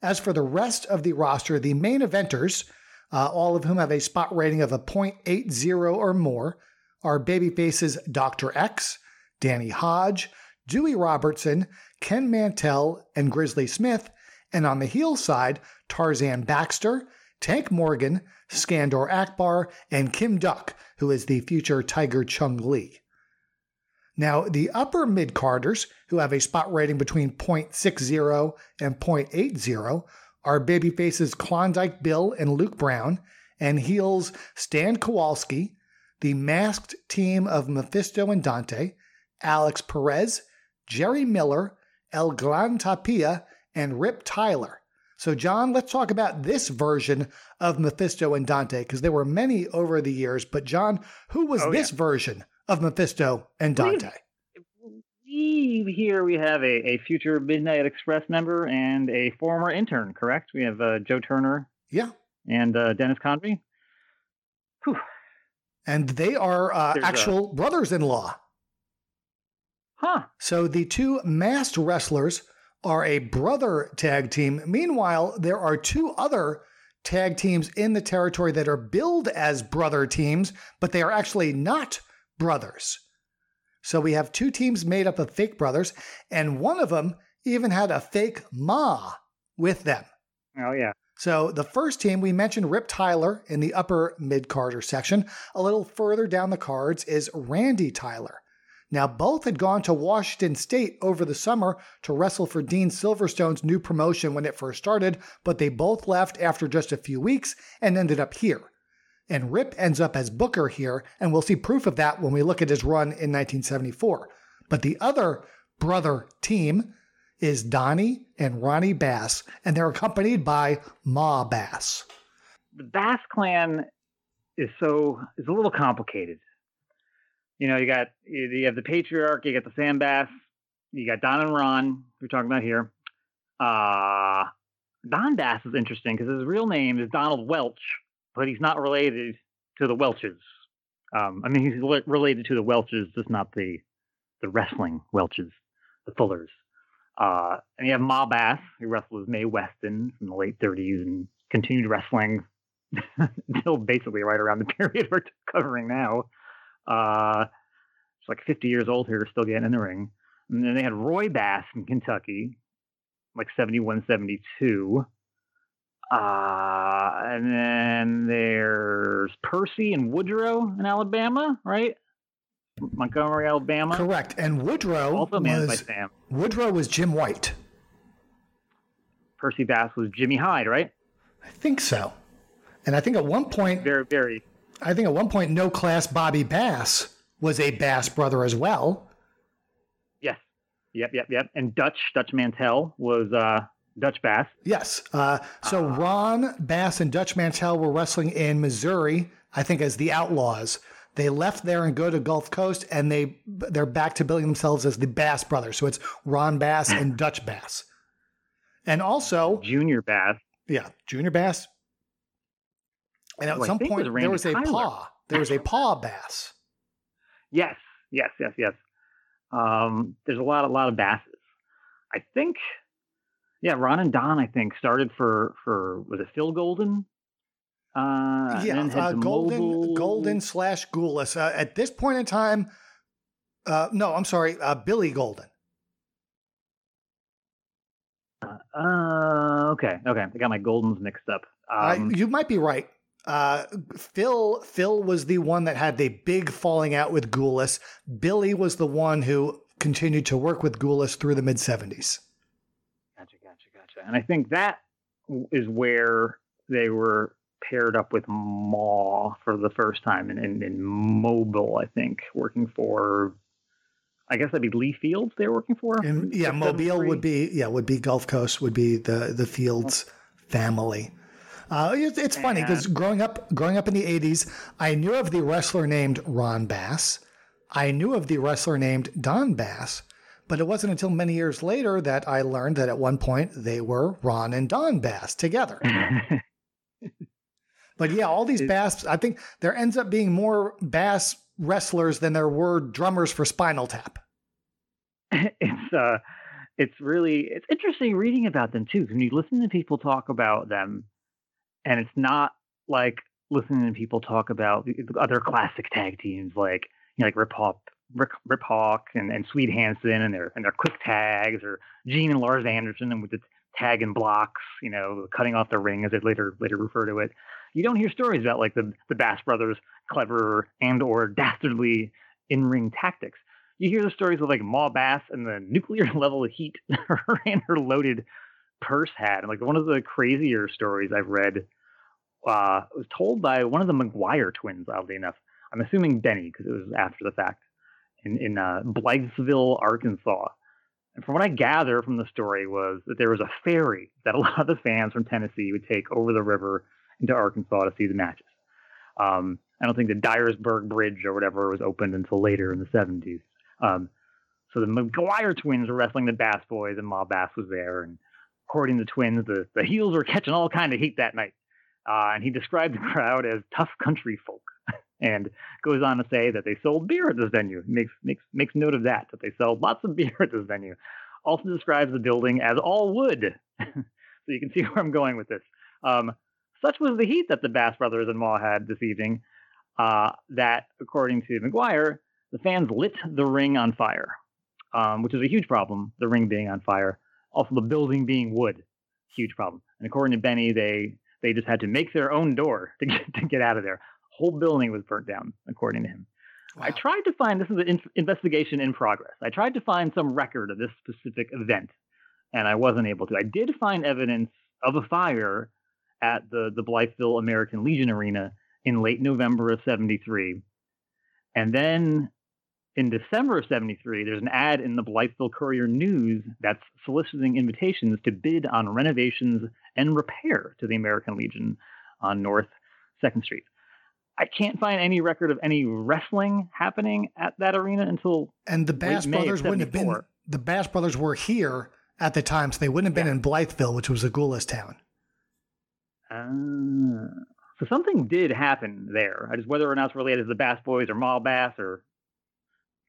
A: As for the rest of the roster, the main eventers, uh, all of whom have a spot rating of a .80 or more, are babyfaces Dr. X, Danny Hodge, Dewey Robertson, Ken Mantell, and Grizzly Smith, and on the heel side, Tarzan Baxter, Tank Morgan, Skandar Akbar, and Kim Duk, who is the future Tiger Chung Lee. Now, the upper mid carders, who have a spot rating between .60 and .80, are babyfaces Klondike Bill and Luke Brown, and heels Stan Kowalski, the masked team of Mephisto and Dante, Alex Perez, Jerry Miller, El Gran Tapia, and Rip Tyler. So, John, let's talk about this version of Mephisto and Dante, because there were many over the years. But, John, who was
B: Oh,
A: this version of Mephisto and Dante?
B: we here we have a, a future Midnight Express member and a former intern. Correct? We have uh, Joe Turner
A: Yeah.
B: and uh, Dennis Condrey. Whew.
A: And they are uh,
B: There's a-
A: actual brothers in law.
B: Huh.
A: So the two masked wrestlers are a brother tag team. Meanwhile, there are two other tag teams in the territory that are billed as brother teams, but they are actually not brothers. So we have two teams made up of fake brothers, and one of them even had a fake ma with them.
B: Oh yeah.
A: So the first team, we mentioned Rip Tyler in the upper mid carder section. A little further down the cards is Randy Tyler. Now, both had gone to Washington State over the summer to wrestle for Dean Silverstone's new promotion when it first started, but they both left after just a few weeks and ended up here. And Rip ends up as Booker here, and we'll see proof of that when we look at his run in 1974. But the other brother team is Donnie and Ronnie Bass, and they're accompanied by Ma Bass.
B: the Bass clan is so is a little complicated. You know, you got you have the patriarch, you got the Sam Bass, you got Don and Ron. We're talking about here. Uh Don Bass is interesting because his real name is Donald Welch, but he's not related to the Welches. Um, I mean, he's li- related to the Welches, just not the the wrestling Welches, the Fullers. Uh, and you have Ma Bass, who wrestled with Mae Weston from the late 30s and continued wrestling until basically right around the period we're covering now. Uh, she's like 50 years old here, still getting in the ring. And then they had Roy Bass in Kentucky, like 71, 72. Uh, and then there's Percy and Woodrow in Alabama, right? Montgomery, Alabama.
A: Correct. And Woodrow
B: also manned
A: was
B: by Sam.
A: Woodrow was Jim White.
B: Percy Bass was Jimmy Hyde, right?
A: I think so. And I think at one point,
B: Very, very.
A: I think at one point, no class Bobby Bass was a Bass brother as well.
B: Yes. Yep, yep, yep. And Dutch, Dutch Mantell was uh, Dutch Bass.
A: Yes. Uh, so Ron Bass and Dutch Mantell were wrestling in Missouri, I think, as the Outlaws. They left there and go to Gulf Coast, and they they're back to billing themselves as the Bass brothers. So it's Ron Bass and Dutch Bass, and also
B: Junior Bass.
A: yeah, Junior Bass. And at
B: I
A: some point there was a
B: Tyler.
A: paw. There was a paw bass.
B: Yes, yes, yes, yes. Um, there's a lot, a lot of basses. I think, yeah, Ron and Don, I think, started for for was it Phil Golden? Uh, and
A: yeah,
B: then
A: uh, golden,
B: mobile-
A: golden slash Gulas. Uh, at this point in time, uh, no, I'm sorry, uh, Billy Golden.
B: Uh, okay, okay. I got my Goldens mixed up. Um,
A: you might be right. Uh, Phil Phil was the one that had the big falling out with Gulas. Billy was the one who continued to work with Gulas through the mid 70s.
B: Gotcha, gotcha, gotcha. And I think that is where they were paired up with Maw for the first time in, in, in Mobile, I think, working for, I guess that'd be Lee Fields they were working for?
A: And yeah, Mobile would be yeah would be Gulf Coast would be the the Fields family. Uh, it, it's funny because growing up growing up in the 80s, I knew of the wrestler named Ron Bass. I knew of the wrestler named Don Bass, but it wasn't until many years later that I learned that at one point they were Ron and Don Bass together. But yeah, all these bass, I think there ends up being more bass wrestlers than there were drummers for Spinal Tap.
B: it's uh it's really it's interesting reading about them too when you listen to people talk about them and it's not like listening to people talk about the the other classic tag teams like you know like Rip Hawk Rip, Rip Hawk and, and Swede Hanson and their and their quick tags or Gene and Lars Anderson and with the tag and blocks you know cutting off the ring as they later later refer to it you don't hear stories about like the the Bass brothers clever and or dastardly in ring tactics you hear the stories of like Ma Bass and the nuclear level of heat her and her loaded purse had. And like one of the crazier stories I've read uh, was told by one of the McGuire twins, oddly enough. I'm assuming Benny because it was after the fact in in uh, Arkansas. And from what I gather from the story was that there was a ferry that a lot of the fans from Tennessee would take over the river into Arkansas to see the matches. Um, I don't think the Dyersburg Bridge or whatever was opened until later in the 70s. Um, so the McGuire twins were wrestling the Bass Boys, and Ma Bass was there. And according to the twins, the, the heels were catching all kind of heat that night. Uh, and he described the crowd as tough country folk, and goes on to say that they sold beer at this venue. Makes makes makes note of that that they sold lots of beer at this venue. Also describes the building as all wood. so you can see where I'm going with this. Um, such was the heat that the Bass brothers and Ma had this evening uh, that, according to McGuire, the fans lit the ring on fire, um, which is a huge problem. The ring being on fire, also the building being wood, huge problem. And according to Benny, they they just had to make their own door to get to get out of there. Whole building was burnt down, according to him. I tried to find this is an in- investigation in progress. I tried to find some record of this specific event, and I wasn't able to. I did find evidence of a fire at the the Blytheville American Legion Arena in late November of '73, and then in December of '73, there's an ad in the Blytheville Courier News that's soliciting invitations to bid on renovations and repair to the American Legion on North Second Street. I can't find any record of any wrestling happening at that arena until
A: And the Bass brothers wouldn't have been. The Bass brothers were here at the time, so they wouldn't have been in Blytheville, which was a Gulas town.
B: Uh, so something did happen there. I just whether or not it's related to the Bass Boys or Ma Bass or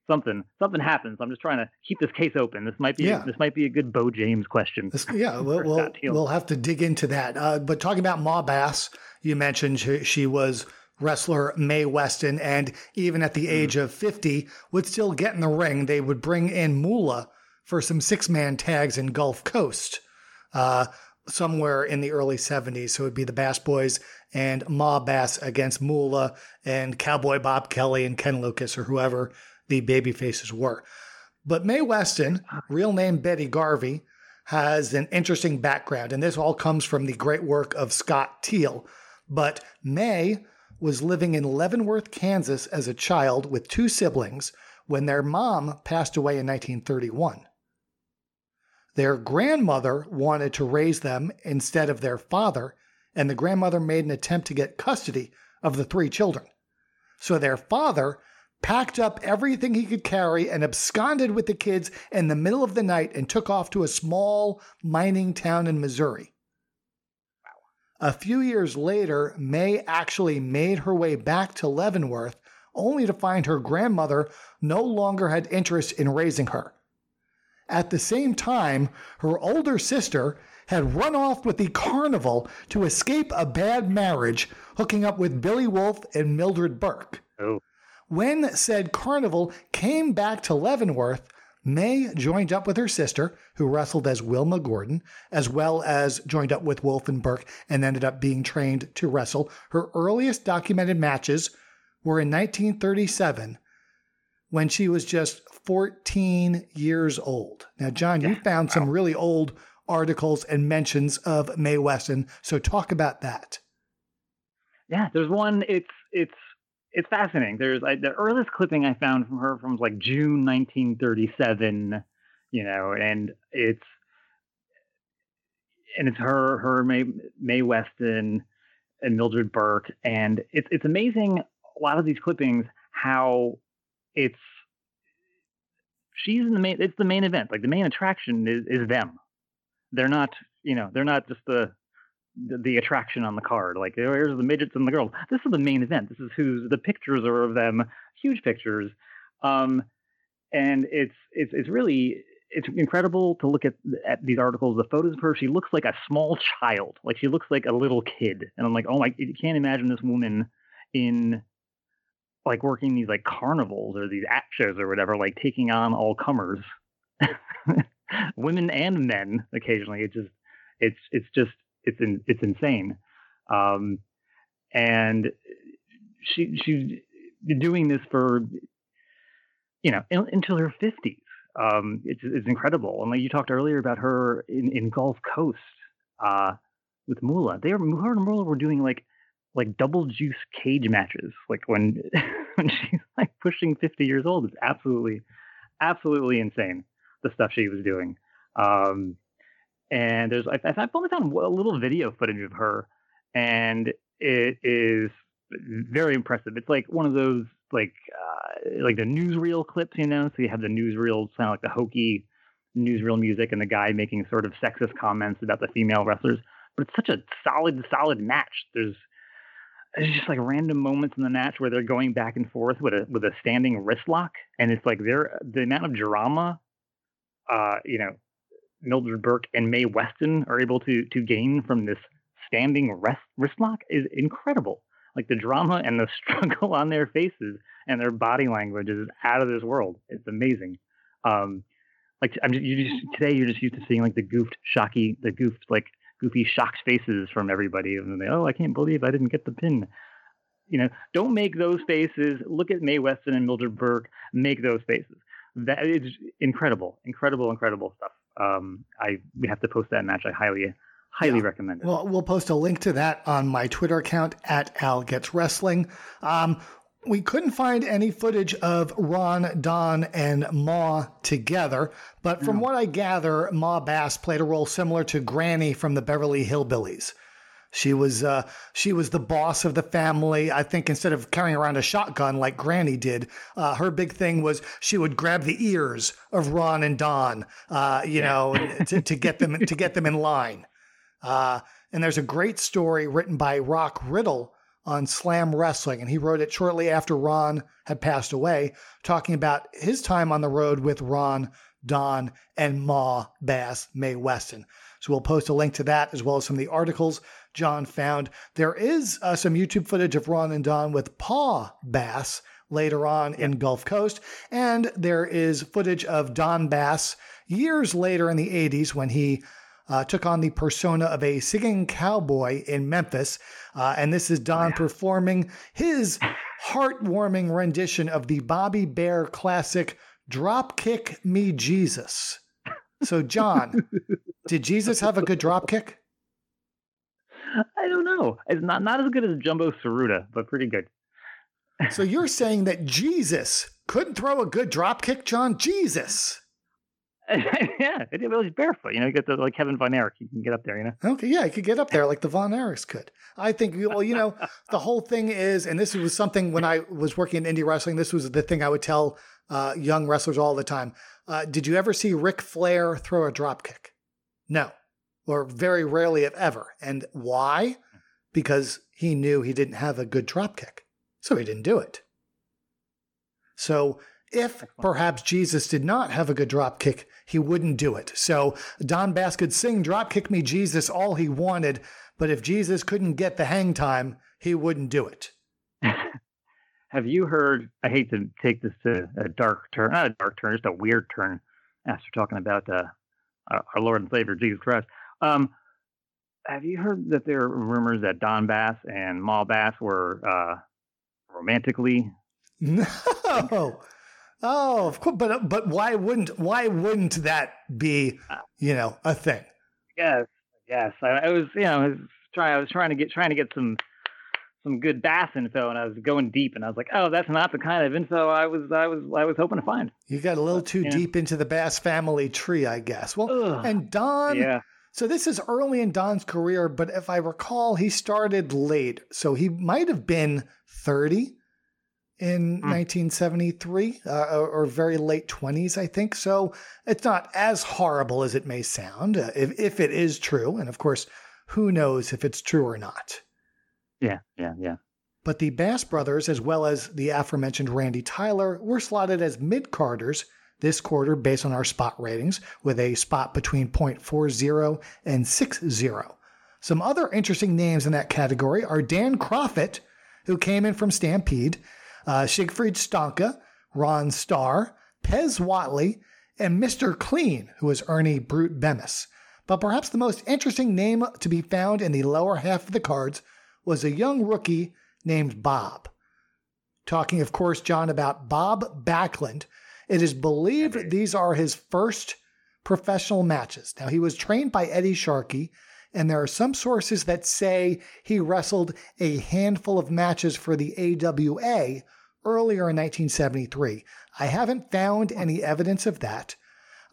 B: something. Something happens. I'm just trying to keep this case open. This might be
A: Yeah.
B: this might be a good Bo James question.
A: This- yeah, we'll we'll, we'll have to dig into that. Uh, but talking about Ma Bass, you mentioned she, she was wrestler Mae Weston, and even at the mm. age of 50, would still get in the ring. They would bring in Moolah for some six man tags in Gulf Coast uh, somewhere in the early 70s. So it would be the Bass Boys and Ma Bass against Moolah and Cowboy Bob Kelly and Ken Lucas or whoever the baby faces were. But Mae Weston, ah. real name Betty Garvey, has an interesting background, and this all comes from the great work of Scott Teal. But Mae was living in Leavenworth, Kansas as a child with two siblings when their mom passed away in 1931. Their grandmother wanted to raise them instead of their father, and the grandmother made an attempt to get custody of the three children. So their father packed up everything he could carry and absconded with the kids in the middle of the night and took off to a small mining town in Missouri. A few years later, Mae actually made her way back to Leavenworth, only to find her grandmother no longer had interest in raising her. At the same time, her older sister had run off with the carnival to escape a bad marriage, hooking up with Billy Wolf and Mildred Burke.
B: Oh.
A: When said carnival came back to Leavenworth, Mae joined up with her sister, who wrestled as Wilma Gordon, as well as joined up with Wolf and Burke and ended up being trained to wrestle. Her earliest documented matches were in 1937 when she was just 14 years old. Now, John, you found some really old articles and mentions of Mae Weston, so talk about that.
B: Yeah, there's one. It's it's it's fascinating. There's I, the earliest clipping I found from her from like June 1937, you know, and it's and it's her, her May Mae Weston and Mildred Burke, and it's it's amazing. A lot of these clippings, how it's she's in the main. It's the main event. Like the main attraction is is them. They're not, you know, they're not just the the, attraction on the card. Like here's the midgets and the girls. This is the main event. This is who's the pictures are of them, huge pictures, um, and it's it's it's really it's incredible to look at at these articles. The photos of her, she looks like a small child. Like she looks like a little kid, and I'm like, oh my, you can't imagine this woman in like working these like carnivals or these act shows or whatever, like taking on all comers, women and men occasionally. It just it's it's just it's in, it's insane. Um, and she she's doing this for you know in, until her fifties. Um, it's it's incredible. And like you talked earlier about her in, in Gulf Coast uh, with Moolah, they were her and Moolah were doing like like double juice cage matches. Like when when she's like pushing fifty years old, it's absolutely absolutely insane the stuff she was doing. Um, and there's I, I've only found a little video footage of her, and it is very impressive. It's like one of those like uh, like the newsreel clips, you know. So you have the newsreel sound like the hokey newsreel music, and the guy making sort of sexist comments about the female wrestlers. But it's such a solid, solid match. There's there's just like random moments in the match where they're going back and forth with a with a standing wrist lock, and it's like they're the amount of drama, uh, you know, Mildred Burke and Mae Weston are able to to gain from this standing wrist, wrist lock is incredible. Like the drama and the struggle on their faces and their body language is out of this world. It's amazing. Um, like I'm just, you just today you're just used to seeing like the goofed, shocky, the goofed like goofy shocked faces from everybody, and then they oh I can't believe I didn't get the pin. You know, don't make those faces. Look at Mae Weston and Mildred Burke. Make those faces. That is incredible, incredible, incredible stuff um, I we have to post that match. I highly highly yeah. recommend it.
A: Well, we'll post a link to that on my Twitter account at Al Gets Wrestling. Um, we couldn't find any footage of Ron, Don, and Ma together, but from what I gather, Ma Bass played a role similar to Granny from the Beverly Hillbillies. She was uh, she was the boss of the family. I think instead of carrying around a shotgun like Granny did, uh, her big thing was she would grab the ears of Ron and Don, uh, you yeah. know, to, to, get them to get them in line. Uh, and there's a great story written by Rock Riddle on Slam Wrestling, and he wrote it shortly after Ron had passed away, talking about his time on the road with Ron Don and Ma Bass Mae Weston. So we'll post a link to that as well as some of the articles John found. There is uh, some YouTube footage of Ron and Don with Pa Bass later on in Gulf Coast. And there is footage of Don Bass years later in the 80s when he uh, took on the persona of a singing cowboy in Memphis. Uh, and this is Don performing his heartwarming rendition of the Bobby Bare classic Dropkick Me Jesus. So, John, did Jesus have a good dropkick?
B: I don't know. It's not, not as good as Jumbo Tsuruta, but pretty good.
A: so you're saying that Jesus couldn't throw a good drop kick, John? Jesus.
B: yeah, it was barefoot. You know, you get the like Kevin Von Erich. You can get up there. You know.
A: Okay, yeah, he could get up there like the Von Erichs could. I think. Well, you know, the whole thing is, and this was something when I was working in indie wrestling. This was the thing I would tell uh, young wrestlers all the time. Uh, did you ever see Ric Flair throw a drop kick? No, or very rarely, if ever. And why? Because he knew he didn't have a good drop kick, so he didn't do it. So if perhaps Jesus did not have a good drop kick, he wouldn't do it. So Don Bass could sing Drop Kick Me Jesus all he wanted, but if Jesus couldn't get the hang time, he wouldn't do it.
B: have you heard? I hate to take this to a dark turn, not a dark turn, just a weird turn after talking about uh, our Lord and Savior Jesus Christ. Um, have you heard that there are rumors that Don Bass and Ma Bass were uh, romantically?
A: No. Oh, of course, but but why wouldn't why wouldn't that be uh, you know a thing?
B: Yes, yes. I, I was you know I was trying I was trying to get trying to get some some good bass info, and I was going deep, and I was like, oh, that's not the kind of info I was I was I was hoping to find.
A: You got a little too yeah. deep into the Bass family tree, I guess. Well, Ugh. and Don.
B: Yeah.
A: So this is early in Don's career, but if I recall, he started late, so he might have been thirty in mm. 1973 uh, or, very late 20s, I think. So it's not as horrible as it may sound, uh, if, if it is true. And of course, who knows if it's true or not.
B: Yeah, yeah, yeah.
A: But the Bass brothers, as well as the aforementioned Randy Tyler, were slotted as mid carders this quarter based on our spot ratings, with a spot between 0.40 and 60. Some other interesting names in that category are Dan Kroffat, who came in from Stampede, uh, Siegfried Stanke, Ron Starr, Pez Whatley, and Mr. Clean, who is Ernie Brute Bemis. But perhaps the most interesting name to be found in the lower half of the cards was a young rookie named Bob. Talking, of course, John, about Bob Backlund. It is believed these are his first professional matches. Now, he was trained by Eddie Sharkey, and there are some sources that say he wrestled a handful of matches for the AWA earlier in 1973. I haven't found any evidence of that.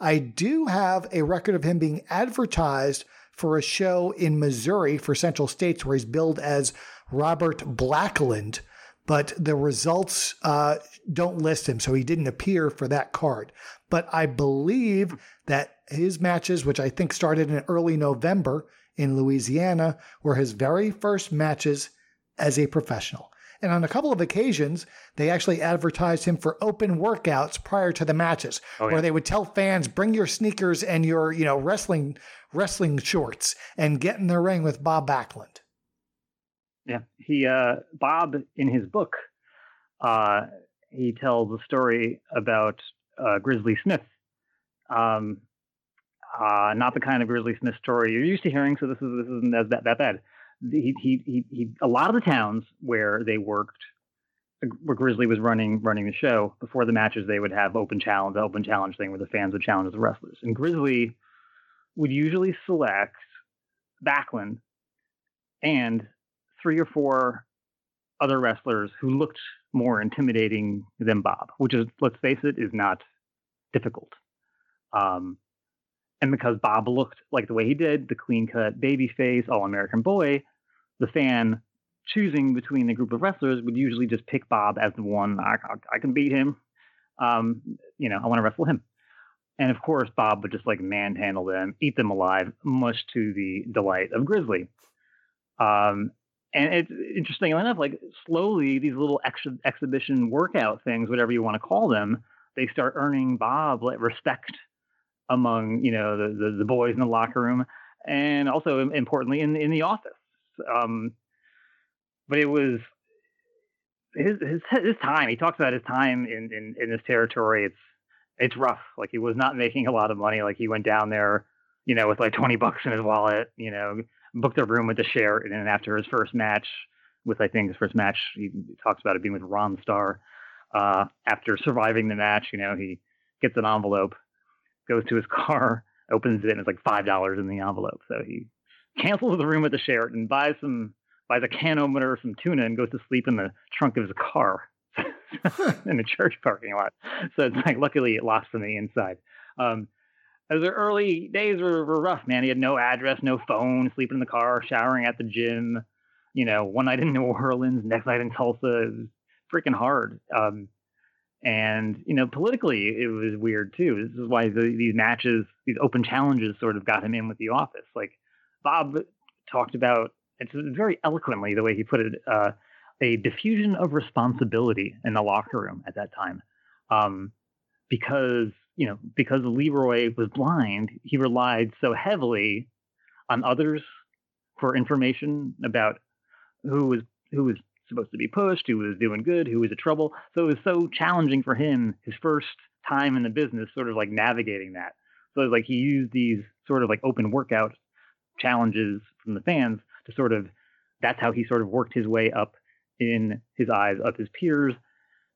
A: I do have a record of him being advertised for a show in Missouri for Central States where he's billed as Robert Blackland, but the results uh, don't list him, so he didn't appear for that card. But I believe that his matches, which I think started in early November in Louisiana, were his very first matches as a professional. And on a couple of occasions, they actually advertised him for open workouts prior to the matches, oh, yeah. where they would tell fans, "Bring your sneakers and your, you know, wrestling wrestling shorts and get in the ring with Bob Backlund."
B: Yeah, he uh, Bob in his book, uh, he tells a story about uh, Grizzly Smith. Um, uh, not the kind of Grizzly Smith story you're used to hearing, so this is this isn't that, that bad. He, he, he, he, a lot of the towns where they worked, where Grizzly was running running the show before the matches, they would have open challenge, open challenge thing where the fans would challenge the wrestlers, and Grizzly would usually select Backlund and three or four other wrestlers who looked more intimidating than Bob, which is, let's face it, is not difficult. Um, and because Bob looked like the way he did, the clean cut baby face, all American boy, the fan choosing between the group of wrestlers would usually just pick Bob as the one I, I, I can beat him. Um, you know, I want to wrestle him. And of course, Bob would just like manhandle them, eat them alive, much to the delight of Grizzly. Um, and it's interesting enough, like slowly these little ex- exhibition workout things, whatever you want to call them, they start earning Bob like respect among you know the, the, the boys in the locker room, and also importantly in in the office. Um, but it was his his his time. He talks about his time in in in this territory. It's it's rough. Like he was not making a lot of money. Like he went down there, you know, with like twenty bucks in his wallet. You know, booked a room with the share, and after his first match, with I think his first match, he talks about it being with Ron Starr. Uh, after surviving the match, you know, he gets an envelope, goes to his car, opens it, and it's like five dollars in the envelope. So he cancels the room at the Sheraton, buys some buys a can opener, some tuna, and goes to sleep in the trunk of his car in the church parking lot. So it's like luckily it locks from the inside. Um, the early days were, were rough, man. He had no address, no phone, sleeping in the car, showering at the gym. You know, one night in New Orleans, next night in Tulsa. It was freaking hard. Um, and you know, politically, it was weird too. This is why the, these matches, these open challenges, sort of got him in with the office. Like Bob talked about it's very eloquently the way he put it uh, a diffusion of responsibility in the locker room at that time um, because you know because leroy was blind he relied so heavily on others for information about who was who was supposed to be pushed who was doing good who was in trouble. So it was so challenging for him his first time in the business sort of like navigating that. So it was like he used these sort of like open workout challenges from the fans to sort of that's how he sort of worked his way up in his eyes of his peers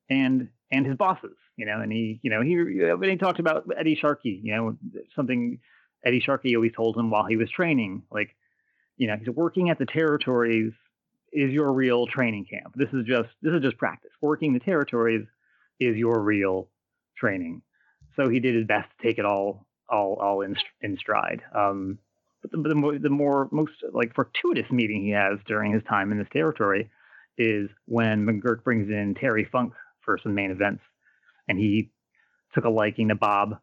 B: and and his bosses, you know, and he, you know, he when he talked about Eddie Sharkey, you know, something Eddie Sharkey always told him while he was training, like, you know, he's working at the territories is your real training camp. This is just this is just practice. Working the territories is your real training. So he did his best to take it all all all in in stride. Um, but the, the, more, the more most like fortuitous meeting he has during his time in this territory is when McGuirk brings in Terry Funk for some main events, and he took a liking to Bob.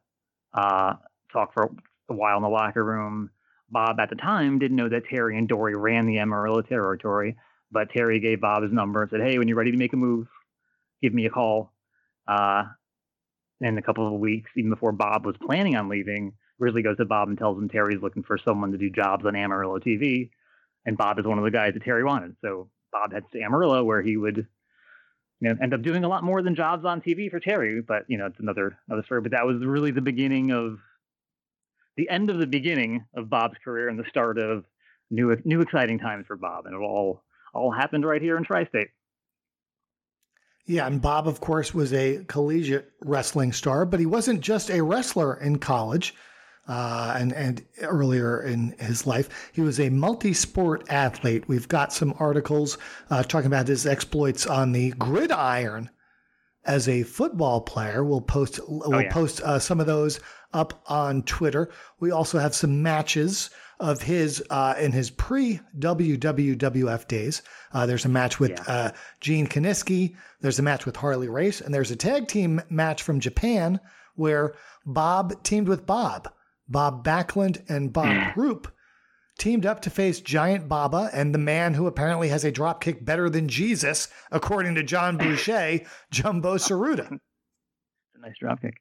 B: Uh, talked for a while in the locker room. Bob at the time didn't know that Terry and Dory ran the Amarillo territory, but Terry gave Bob his number and said, "Hey, when you're ready to make a move, give me a call." Uh, in a couple of weeks, even before Bob was planning on leaving, Grizzly goes to Bob and tells him Terry's looking for someone to do jobs on Amarillo TV, and Bob is one of the guys that Terry wanted. So Bob heads to Amarillo, where he would you know, end up doing a lot more than jobs on TV for Terry. But you know, it's another another story. But that was really the beginning of the end of the beginning of Bob's career and the start of new new exciting times for Bob, and it all all happened right here in Tri-State.
A: Yeah, and Bob, of course, was a collegiate wrestling star, but he wasn't just a wrestler in college uh, and and earlier in his life, he was a multi-sport athlete. We've got some articles uh, talking about his exploits on the gridiron as a football player. We'll post we'll oh, yeah. post uh, some of those up on Twitter. We also have some matches of his uh, in his pre WWF days. Uh, there's a match with yeah. uh, Gene Kiniski. There's a match with Harley Race, and there's a tag team match from Japan where Bob teamed with Bob. Bob Backlund and Bob Roop teamed up to face Giant Baba and the man who apparently has a dropkick better than Jesus, according to John Boucher, Jumbo Tsuruta.
B: A nice dropkick.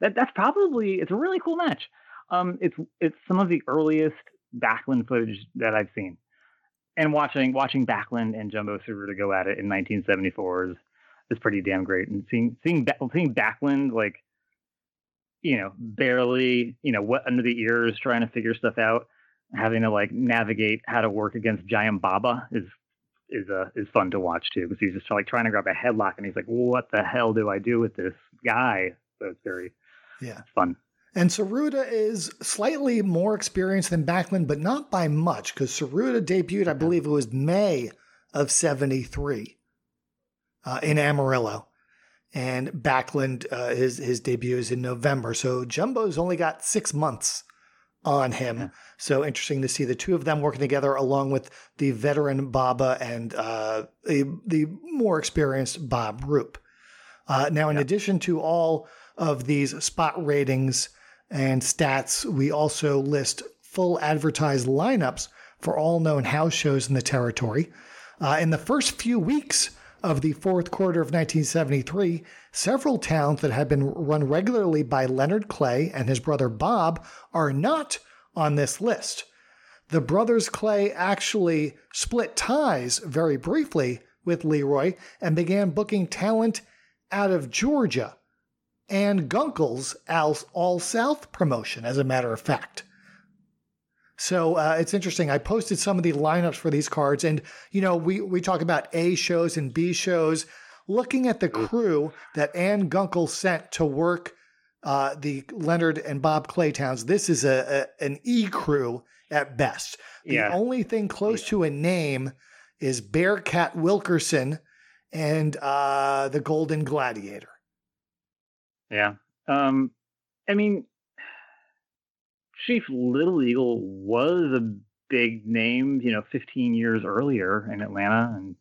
B: That that's probably it's a really cool match. Um, it's it's some of the earliest Backlund footage that I've seen, and watching watching Backlund and Jumbo Tsuruta go at it in 1974 is is pretty damn great. And seeing seeing seeing Backlund like you know, barely, you know, what under the ears trying to figure stuff out, having to like navigate how to work against Giant Baba is is uh, is fun to watch too because he's just like trying to grab a headlock and he's like, what the hell do I do with this guy? So it's very yeah fun.
A: And Tsuruta is slightly more experienced than Backlund, but not by much because Tsuruta debuted, I believe it was May of '73 uh, in Amarillo and Backlund uh, his his debut is in November. So Jumbo's only got six months on him. Yeah. So interesting to see the two of them working together along with the veteran Baba and uh, a, the more experienced Bob Roop. Uh, now, in yeah. addition to all of these spot ratings and stats, we also list full advertised lineups for all known house shows in the territory. Uh, in the first few weeks of the fourth quarter of 1973, several towns that had been run regularly by Leonard Clay and his brother Bob are not on this list. The brothers Clay actually split ties very briefly with Leroy and began booking talent out of Georgia and Gunkel's All South promotion, as a matter of fact. So uh, it's interesting. I posted some of the lineups for these cards, and you know, we we talk about A shows and B shows. Looking at the mm. crew that Ann Gunkel sent to work uh, the Leonard and Bob Claytowns, this is a, a an E crew at best. The yeah. only thing close yeah. to a name is Bearcat Wilkerson and uh, the Golden Gladiator.
B: Yeah. Um, I mean, Chief Little Eagle was a big name, you know, 15 years earlier in Atlanta, and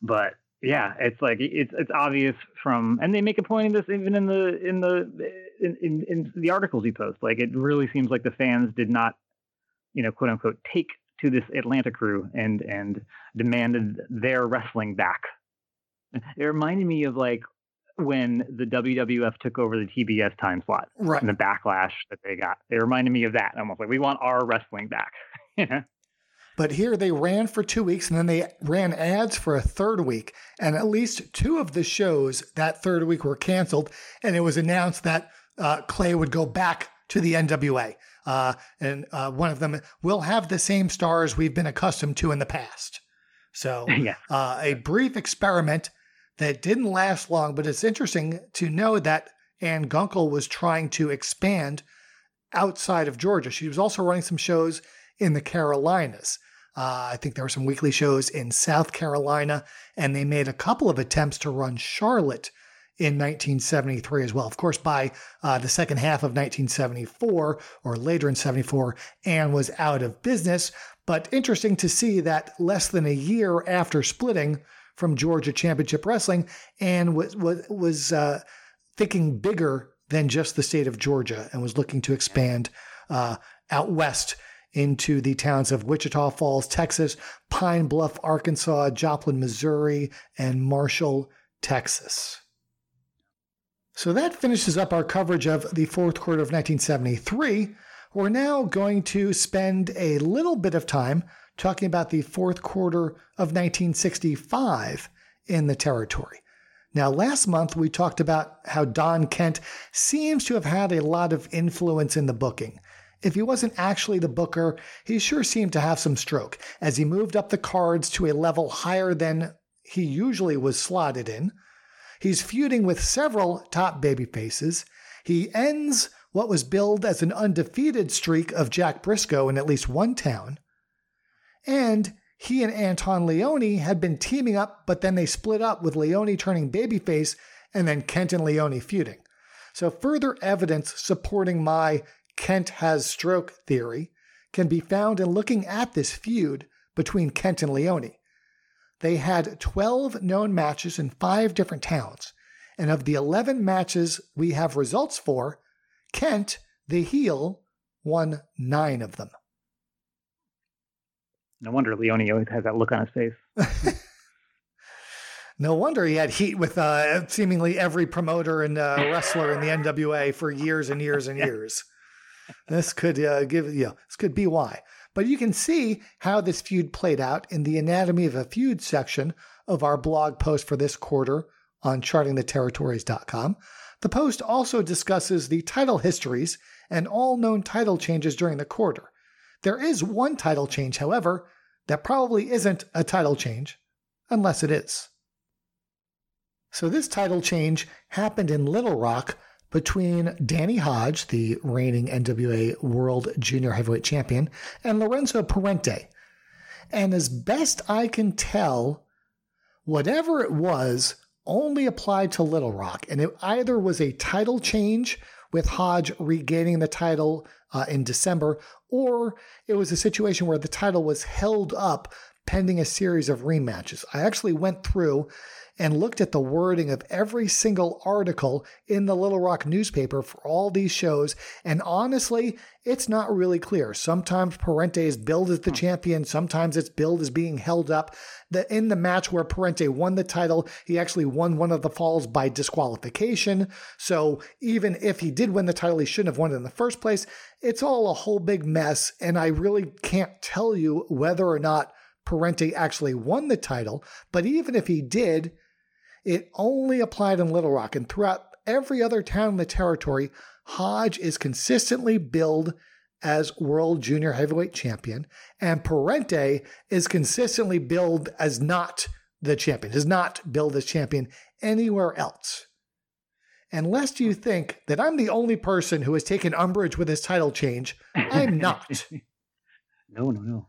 B: but yeah, it's like it's it's obvious from, and they make a point of this even in the in the in, in, in the articles he posts. Like it really seems like the fans did not, you know, quote unquote, take to this Atlanta crew and and demanded their wrestling back. It reminded me of like when the WWF took over the TBS time slot
A: right.
B: and the backlash that they got. They reminded me of that. Almost like we want our wrestling back. you know?
A: But here they ran for two weeks and then they ran ads for a third week. And at least two of the shows that third week were canceled. And it was announced that uh, Clay would go back to the NWA. Uh, and uh, one of them will have the same stars we've been accustomed to in the past. So, yeah. Uh, a brief experiment that didn't last long, but it's interesting to know that Ann Gunkel was trying to expand outside of Georgia. She was also running some shows in the Carolinas. Uh, I think there were some weekly shows in South Carolina, and they made a couple of attempts to run Charlotte in 1973 as well. Of course, by uh, the second half of 1974 or later in 74, Ann was out of business. But interesting to see that less than a year after splitting, from Georgia Championship Wrestling and was was, was uh, thinking bigger than just the state of Georgia and was looking to expand uh, out west into the towns of Wichita Falls, Texas, Pine Bluff, Arkansas, Joplin, Missouri, and Marshall, Texas. So that finishes up our coverage of the fourth quarter of 1973. We're now going to spend a little bit of time talking about the fourth quarter of 1965 in the territory. Now, last month we talked about how Don Kent seems to have had a lot of influence in the booking. If he wasn't actually the booker, he sure seemed to have some stroke as he moved up the cards to a level higher than he usually was slotted in. He's feuding with several top babyfaces. He ends what was billed as an undefeated streak of Jack Briscoe in at least one town. And he and Anton Leone had been teaming up, but then they split up with Leone turning babyface and then Kent and Leone feuding. So, further evidence supporting my Kent has stroke theory can be found in looking at this feud between Kent and Leone. They had 12 known matches in five different towns, and of the 11 matches we have results for, Kent, the heel, won nine of them.
B: No wonder Leone always has that look on his face.
A: no wonder he had heat with uh, seemingly every promoter and uh, wrestler in the NWA for years and years and years. this could uh, give you know, this could be why. But you can see how this feud played out in the Anatomy of a Feud section of our blog post for this quarter on chartingtheterritories.com. The post also discusses the title histories and all known title changes during the quarter. There is one title change, however, that probably isn't a title change, unless it is. So, this title change happened in Little Rock between Danny Hodge, the reigning NWA World Junior Heavyweight Champion, and Lorenzo Parente. And as best I can tell, whatever it was only applied to Little Rock. And it either was a title change with Hodge regaining the title uh, in December, or it was a situation where the title was held up pending a series of rematches. I actually went through and looked at the wording of every single article in the Little Rock newspaper for all these shows, and honestly, it's not really clear. Sometimes Parente is billed as the hmm. champion, sometimes it's billed as being held up. The, in the match where Parente won the title, he actually won one of the falls by disqualification. So even if he did win the title, he shouldn't have won it in the first place. It's all a whole big mess, and I really can't tell you whether or not Parente actually won the title, but even if he did, it only applied in Little Rock, and throughout every other town in the territory, Hodge is consistently billed as World Junior Heavyweight Champion, and Parente is consistently billed as not the champion, is not billed as champion anywhere else. And lest you think that I'm the only person who has taken umbrage with this title change, I'm not.
B: no, no, no.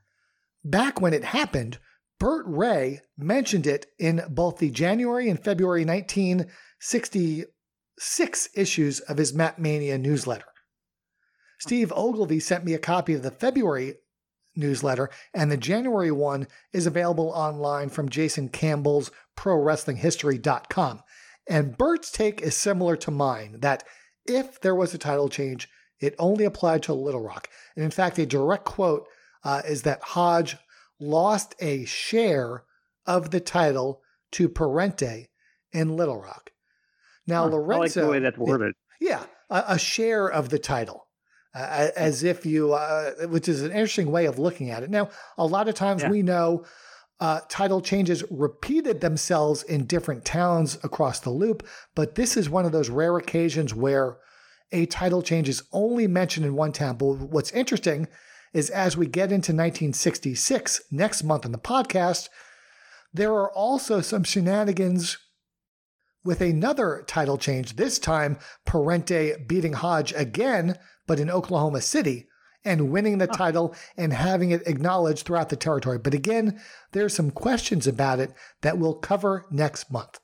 A: Back when it happened, Burt Ray mentioned it in both the January and February 1966 issues of his Mat Mania newsletter. Steve Ogilvy sent me a copy of the February newsletter, and the January one is available online from Jason Campbell's ProWrestlingHistory.com. And Burt's take is similar to mine that if there was a title change, it only applied to Little Rock. And in fact, a direct quote uh, is that Hodge lost a share of the title to Parente in Little Rock. Now, huh, Lorenzo. I
B: like the way that's worded.
A: Yeah, a, a share of the title. Uh, as if you, uh, which is an interesting way of looking at it. Now, a lot of times yeah. we know uh, title changes repeated themselves in different towns across the loop, but this is one of those rare occasions where a title change is only mentioned in one town. But what's interesting is as we get into 1966 next month in the podcast, there are also some shenanigans with another title change, this time Parente beating Hodge again, but in Oklahoma City, and winning the title and having it acknowledged throughout the territory. But again, there's some questions about it that we'll cover next month.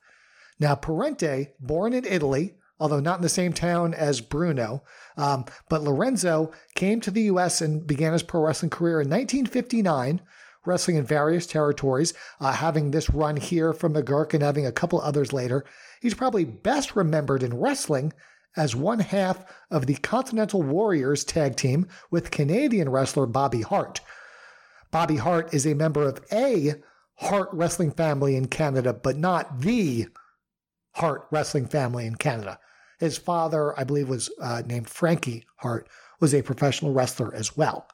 A: Now, Parente, born in Italy, although not in the same town as Bruno. Um, but Lorenzo came to the U.S. and began his pro wrestling career in 1959, wrestling in various territories, uh, having this run here from McGuirk and having a couple others later. He's probably best remembered in wrestling as one half of the Continental Warriors tag team with Canadian wrestler Bobby Hart. Bobby Hart is a member of a Hart wrestling family in Canada, but not the Hart wrestling family in Canada. His father, I believe, was uh, named Frankie Hart, was a professional wrestler as well.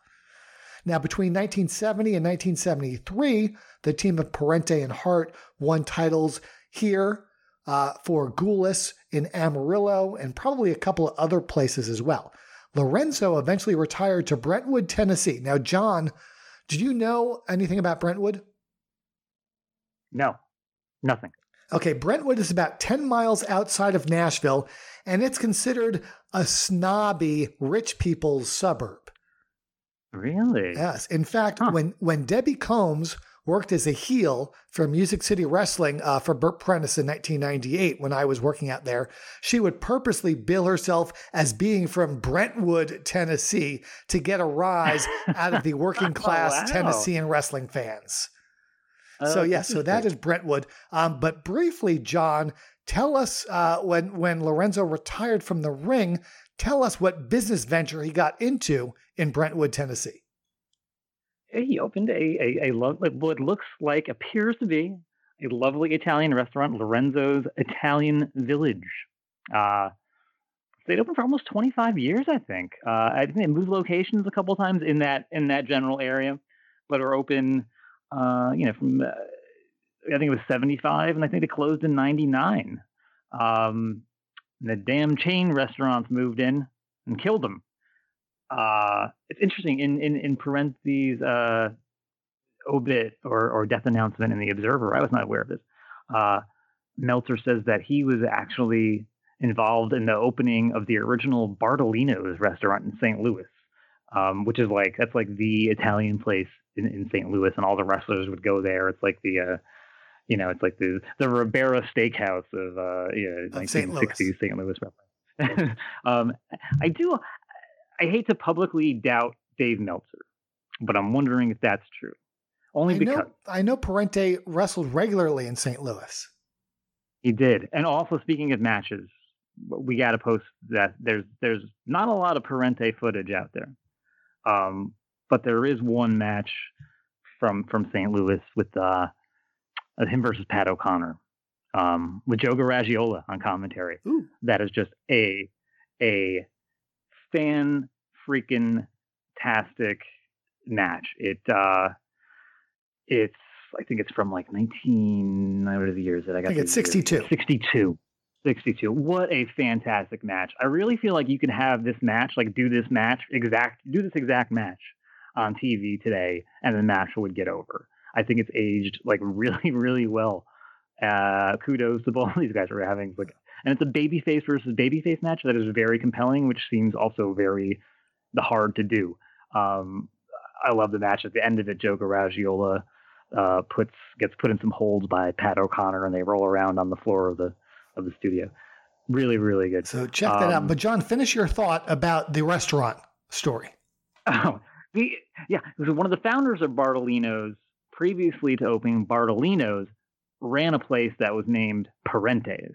A: Now, between 1970 and 1973, the team of Parente and Hart won titles here uh, for Gulas in Amarillo and probably a couple of other places as well. Lorenzo eventually retired to Brentwood, Tennessee. Now, John, did you know anything about Brentwood?
B: No, nothing.
A: Okay, Brentwood is about 10 miles outside of Nashville, and it's considered a snobby rich people's suburb.
B: Really?
A: Yes. In fact, huh. when, when Debbie Combs worked as a heel for Music City Wrestling uh, for Bert Prentice in 1998 when I was working out there, she would purposely bill herself as being from Brentwood, Tennessee to get a rise out of the working class oh, wow. Tennessean wrestling fans so yeah, so that is Brentwood. Um, but briefly, John, tell us uh, when when Lorenzo retired from the ring. Tell us what business venture he got into in Brentwood, Tennessee.
B: He opened a a, a lo- what looks like appears to be a lovely Italian restaurant, Lorenzo's Italian Village. Uh, stayed open for almost 25 years, I think. Uh, I think they moved locations a couple times in that in that general area, but are open uh, you know, from uh, I think it was 75, and I think they closed in 99. Um, the damn chain restaurants moved in and killed them. Uh, it's interesting in in in parentheses uh, obit or or death announcement in the Observer. I was not aware of this. Uh, Meltzer says that he was actually involved in the opening of the original Bartolino's restaurant in St. Louis, um, which is like that's like the Italian place in, in St. Louis, and all the wrestlers would go there. It's like the, uh, you know, it's like the the Ribera Steakhouse of uh, you know, 1960s St. Louis wrestling. um, I do. I hate to publicly doubt Dave Meltzer, but I'm wondering if that's true. Only
A: I
B: because
A: know, I know Parente wrestled regularly in St. Louis.
B: he did. And also, speaking of matches, we got to post that there's there's not a lot of Parente footage out there, um, but there is one match from from St. Louis with uh, him versus Pat O'Connor um, with Joe Garagiola on commentary.
A: Ooh.
B: That is just a a fan freaking tastic match. It uh, it's I think it's from like 19 what are the years that I got?
A: I think it's
B: the years?
A: 62.
B: 62. 62. What a fantastic match. I really feel like you could have this match, like do this match exact do this exact match on TV today and the match would get over. I think it's aged like really, really well. Uh, kudos to both these guys are having like and it's a babyface versus babyface match that is very compelling, which seems also very hard to do. Um, I love the match. At the end of it, Joe Garagiola uh, puts gets put in some holds by Pat O'Connor, and they roll around on the floor of the of the studio. Really, really good.
A: So check that out.
B: Um,
A: But John, finish your thought about the restaurant story.
B: Oh, yeah. So one of the founders of Bartolino's, previously to opening Bartolino's, ran a place that was named Parente's.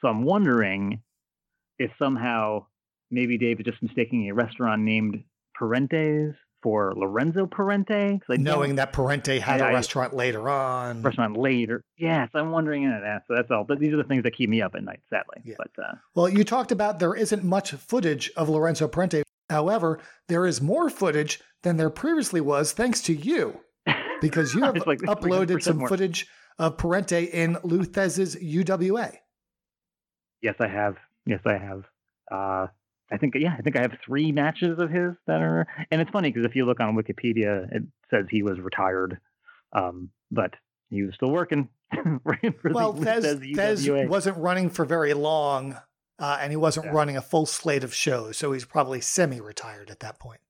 B: So I'm wondering if somehow maybe Dave is just mistaking a restaurant named Parente's for Lorenzo Parente. I
A: Knowing that Parente had
B: I-
A: a
B: I-
A: restaurant later on.
B: restaurant later. Yes, I'm wondering. that. so that's all. But these are the things that keep me up at night, sadly.
A: Yeah.
B: But uh,
A: Well, you talked about there isn't much footage of Lorenzo Parente. However, there is more footage than there previously was thanks to you because you have
B: like
A: uploaded some
B: more.
A: footage of Parente in Lou Thesz's UWA.
B: Yes, I have. Yes, I have. Uh, I think yeah, I think I have three matches of his that are, and it's funny because if you look on Wikipedia, it says he was retired, um, but he was still working.
A: Well, Thesz,
B: Thesz
A: wasn't running for very long, uh, and he wasn't
B: Yeah.
A: running a full slate of shows, so he's probably semi-retired at that point.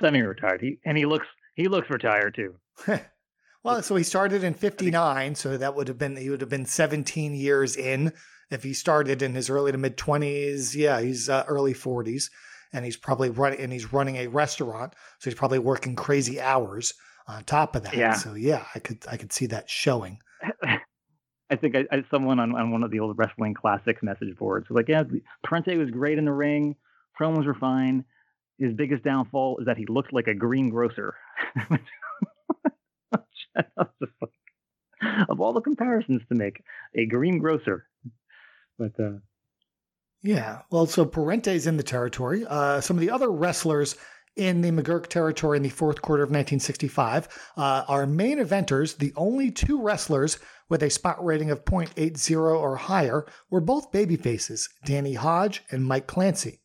B: semi-retired. He and he looks he looks retired too.
A: well, so he started in '59, so that would have been he would have been 17 years in if he started in his early to mid 20s. Yeah, he's uh, early 40s, and he's probably running and he's running a restaurant, so he's probably working crazy hours on top of that.
B: Yeah.
A: So yeah, I could I could see that showing.
B: I think I, I someone on, on one of the old wrestling classics message boards was like, yeah, Parente was great in the ring, promos were fine. His biggest downfall is that he looked like a greengrocer. Of all the comparisons to make, a greengrocer. But uh,
A: Yeah. Well, so Parente's in the territory. Uh, some of the other wrestlers in the McGuirk territory in the fourth quarter of 1965 uh, are main eventers. The only two wrestlers with a spot rating of .80 or higher were both babyfaces, Danny Hodge and Mike Clancy.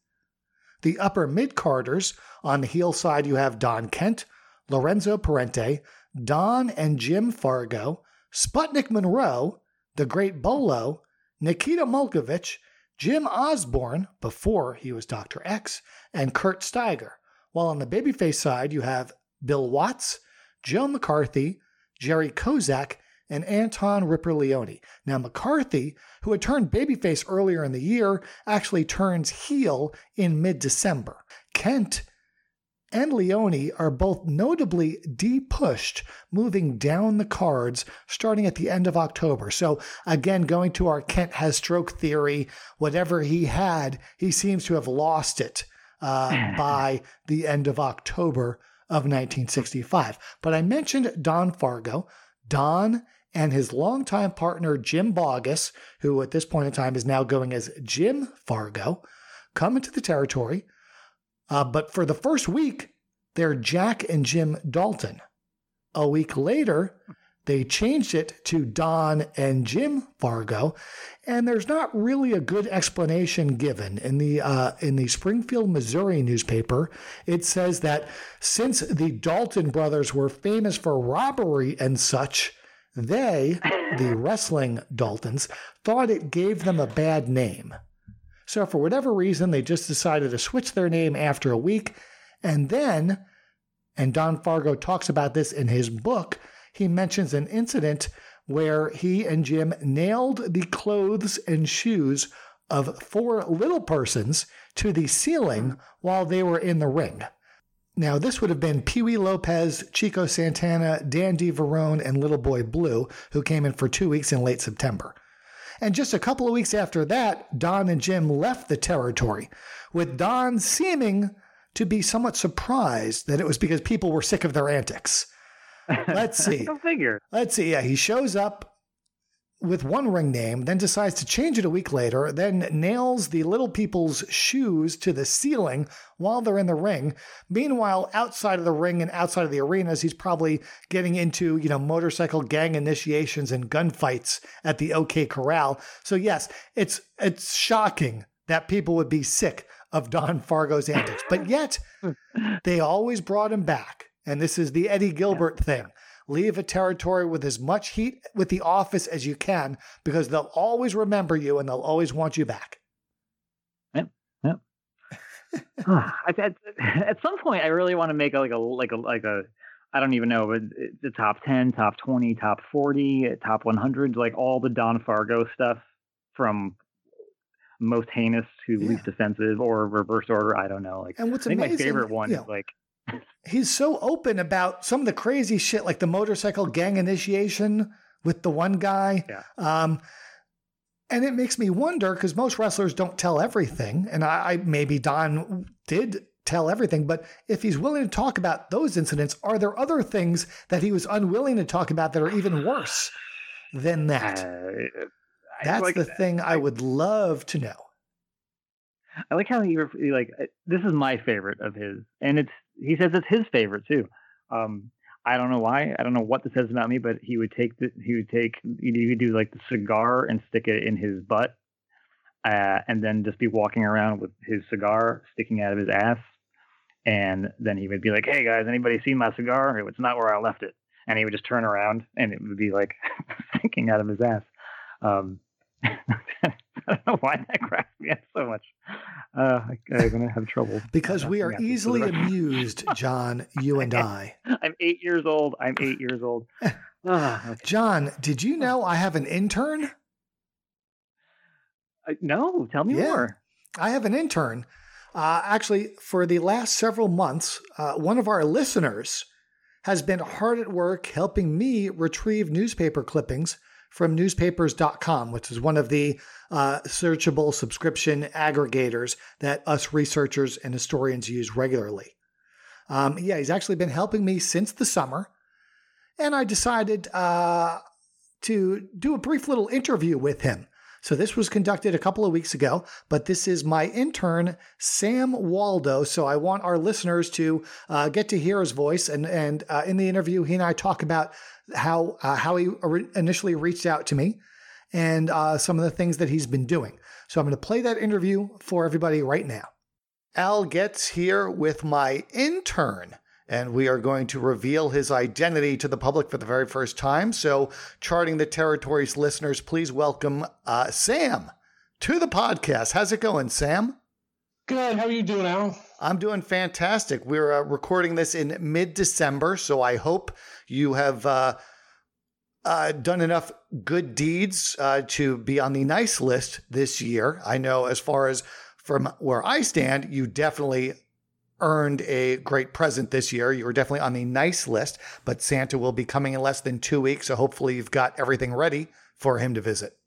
A: The upper mid carders on the heel side, you have Don Kent, Lorenzo Parente, Don and Jim Fargo, Sputnik Monroe, the Great Bolo, Nikita Mulkovich, Jim Osborne, before he was Dr. X, and Kurt Steiger. While on the babyface side, you have Bill Watts, Joe McCarthy, Jerry Kozak, and Anton Ripper Leone. Now, McCarthy, who had turned babyface earlier in the year, actually turns heel in mid December. Kent and Leone are both notably depushed, moving down the cards starting at the end of October. So, again, going to our Kent has stroke theory, whatever he had, he seems to have lost it uh, by the end of October of 1965. But I mentioned Don Fargo. Don and his longtime partner, Jim Bogus, who at this point in time is now going as Jim Fargo, come into the territory. Uh, but for the first week, they're Jack and Jim Dalton. A week later, they changed it to Don and Jim Fargo, and there's not really a good explanation given in the uh, in the Springfield, Missouri newspaper. It says that since the Dalton brothers were famous for robbery and such, they, the wrestling Daltons, thought it gave them a bad name. So for whatever reason, they just decided to switch their name after a week, and then, and Don Fargo talks about this in his book he mentions an incident where he and Jim nailed the clothes and shoes of four little persons to the ceiling while they were in the ring. Now, this would have been Pee Wee Lopez, Chico Santana, Dandy Verone, and Little Boy Blue, who came in for two weeks in late September. And just a couple of weeks after that, Don and Jim left the territory, with Don seeming to be somewhat surprised that it was because people were sick of their antics. Let's see.
B: Go figure.
A: Let's see. Yeah, he shows up with one ring name, then decides to change it a week later, then nails the little people's shoes to the ceiling while they're in the ring. Meanwhile, outside of the ring and outside of the arenas, he's probably getting into, you know, motorcycle gang initiations and gunfights at the OK Corral. So yes, it's it's shocking that people would be sick of Don Fargo's antics. But yet, they always brought him back. And this is the Eddie Gilbert thing leave a territory with as much heat with the office as you can because they'll always remember you and they'll always want you back.
B: Yep. Yep. Ah, at, at, at, some point, I really want to make like a like a like a I don't even know, but the top ten, top twenty, top forty, top one hundred, like all the Don Fargo stuff from most heinous to yeah. least offensive or reverse order. I don't know. Like,
A: and what's
B: I think
A: amazing,
B: my favorite one yeah. is like
A: he's so open about some of the crazy shit, like the motorcycle gang initiation with the one guy.
B: Yeah.
A: Um, and it makes me wonder because most wrestlers don't tell everything, and I, I maybe Don did tell everything, but if he's willing to talk about those incidents, are there other things that he was unwilling to talk about that are even worse than that? Uh, That's like, the thing I, I would love to know.
B: I like how he like uh, this is my favorite of his, and it's he says it's his favorite too. Um, I don't know why. I don't know what this says about me, but he would take the he would take he would do like the cigar and stick it in his butt, uh, and then just be walking around with his cigar sticking out of his ass, and then he would be like, "Hey guys, anybody seen my cigar? It's not where I left it." And he would just turn around, and it would be like sticking out of his ass. Um, I don't know why that cracks me up so much. Uh, I, am gonna have trouble
A: because we are easily amused, John. You and I.
B: I'm eight years old. I'm eight years old.
A: Ah, okay. John, did you know I have an intern?
B: Uh, no, tell me yeah, more.
A: I have an intern. Uh, actually, for the last several months, uh, one of our listeners has been hard at work helping me retrieve newspaper clippings from newspapers.com, which is one of the uh, searchable subscription aggregators that us researchers and historians use regularly. Um, yeah, he's actually been helping me since the summer. And I decided uh, to do a brief little interview with him. So this was conducted a couple of weeks ago, but this is my intern, Sam Waldo. So I want our listeners to uh, get to hear his voice. And, and uh, in the interview, he and I talk about how uh, how he initially reached out to me and uh, some of the things that he's been doing. So I'm going to play that interview for everybody right now. Al gets here with my intern, and we are going to reveal his identity to the public for the very first time. So, charting the territories listeners, please welcome uh, Sam to the podcast. How's it going, Sam?
C: Good. How are you doing, Al?
A: I'm doing fantastic. We're uh, recording this in mid December, so I hope you have uh, uh, done enough good deeds uh, to be on the nice list this year. I know, as far as from where I stand, you definitely earned a great present this year. You were definitely on the nice list, but Santa will be coming in less than two weeks, so hopefully you've got everything ready for him to visit.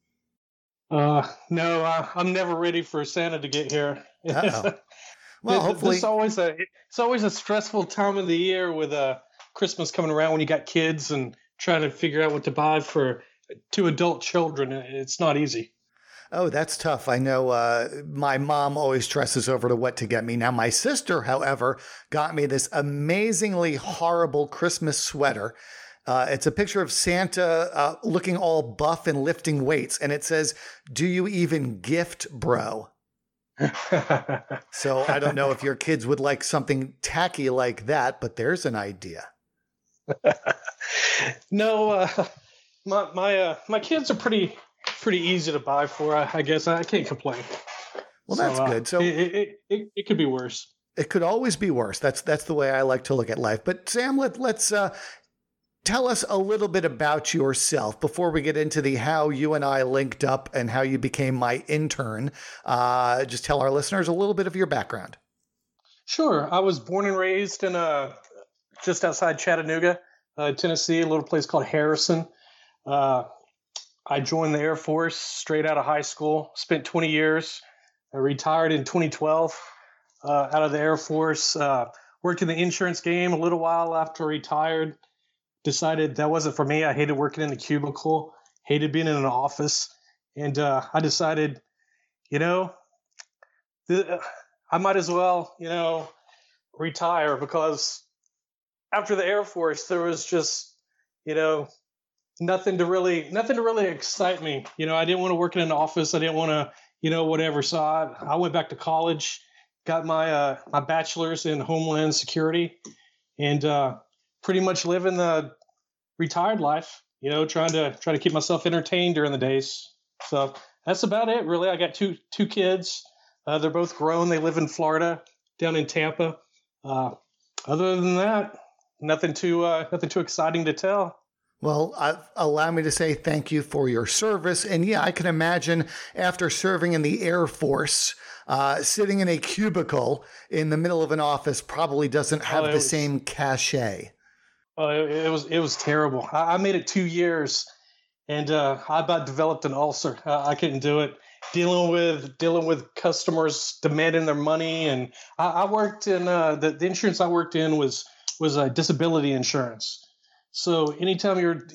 C: Uh, no, uh, I'm never ready for Santa to get here.
A: well, hopefully,
C: it's always a it's always a stressful time of the year with uh Christmas coming around when you got kids and trying to figure out what to buy for two adult children. It's not easy.
A: Oh, that's tough. I know uh, my mom always stresses over to what to get me. Now, my sister, however, got me this amazingly horrible Christmas sweater. Uh, it's a picture of Santa uh, looking all buff and lifting weights, and it says, Do you even gift, bro? so I don't know if your kids would like something tacky like that, but there's an idea.
C: no, uh, my my uh, my kids are pretty pretty easy to buy for. I, I guess I can't complain.
A: Well, so, that's uh, good. So
C: it, it, it, it could be worse.
A: It could always be worse. That's that's the way I like to look at life. But Sam, let let's uh, tell us a little bit about yourself before we get into the how you and I linked up and how you became my intern. Uh, just tell our listeners a little bit of your background.
C: Sure. I was born and raised in uh, just outside Chattanooga, uh, Tennessee, a little place called Harrison. Uh, I joined the Air Force straight out of high school, spent 20 years. I retired in 2012 uh, out of the Air Force. Uh, worked in the insurance game a little while after I retired. Decided that wasn't for me. I hated working in the cubicle, hated being in an office. And uh, I decided, you know, the, I might as well, you know, retire because after the Air Force, there was just, you know, nothing to really, nothing to really excite me. You know, I didn't want to work in an office. I didn't want to, you know, whatever. So I, I went back to college, got my uh, my bachelor's in Homeland Security, and uh, pretty much living the retired life. You know, trying to try to keep myself entertained during the days. So that's about it, really. I got two two kids. Uh, they're both grown. They live in Florida, down in Tampa. Uh, other than that, nothing too uh, nothing too exciting to tell.
A: Well, uh, allow me to say thank you for your service. And yeah, I can imagine after serving in the Air Force, uh, sitting in a cubicle in the middle of an office probably doesn't have oh, the was, same cachet.
C: Oh, it, it, was it was terrible. I, I made it two years, and uh, I about developed an ulcer. I, I, couldn't do it. Dealing with dealing with customers demanding their money, and I, I worked in uh, the, the insurance I worked in was was a disability insurance so anytime you're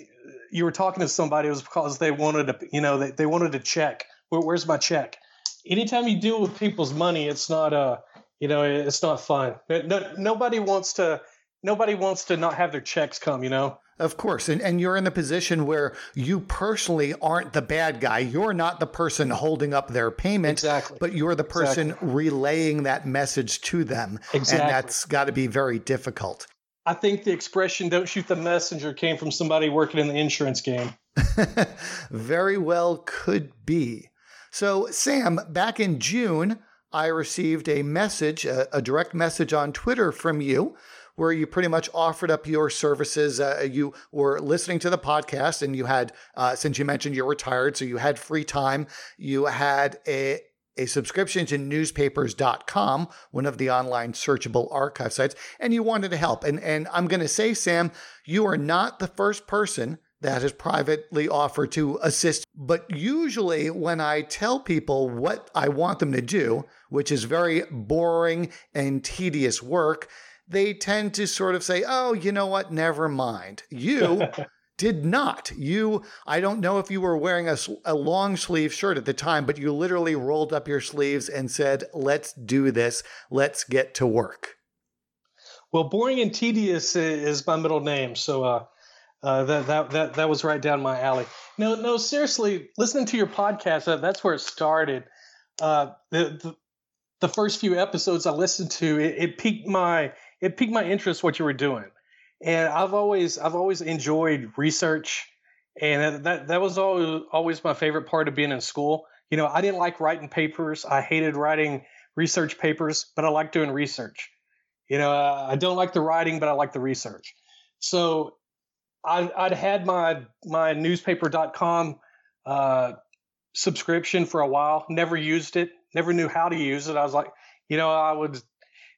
C: you were talking to somebody, it was because they wanted to, you know, they, they wanted to check. Where, where's my check? Anytime you deal with people's money, it's not uh, you know, it's not fun. No, nobody wants to nobody wants to not have their checks come, you know.
A: Of course. And, and you're in the position where you personally aren't the bad guy. You're not the person holding up their payment.
C: Exactly.
A: But you're the person
C: exactly.
A: relaying that message to them.
C: Exactly.
A: And that's got to be very difficult.
C: I think the expression "don't shoot the messenger" came from somebody working in the insurance game.
A: Very well could be. So, Sam, back in June, I received a message, a, a direct message on Twitter from you, where you pretty much offered up your services. Uh, you were listening to the podcast, and you had, uh, since you mentioned you're retired, so you had free time. You had a a subscription to newspapers.com, one of the online searchable archive sites, and you wanted to help. And, and I'm going to say, Sam, you are not the first person that has privately offered to assist. But usually, when I tell people what I want them to do, which is very boring and tedious work, they tend to sort of say, oh, you know what? Never mind. You did not. You, I don't know if you were wearing a, a long sleeve shirt at the time, but you literally rolled up your sleeves and said, let's do this. Let's get to work.
C: Well, boring and tedious is my middle name. So, uh, uh, that, that, that, that was right down my alley. No, no, seriously, listening to your podcast, uh, that's where it started. Uh, the, the, the first few episodes I listened to, it, it piqued my, it piqued my interest what you were doing and I've always I've always enjoyed research, and that that was always always my favorite part of being in school. You know, I didn't like writing papers. I hated writing research papers, but I like doing research. You know, I don't like the writing, but I like the research. So I, I'd had my my newspaper.com uh, subscription for a while. Never used it. Never knew how to use it. I was like, you know, I would.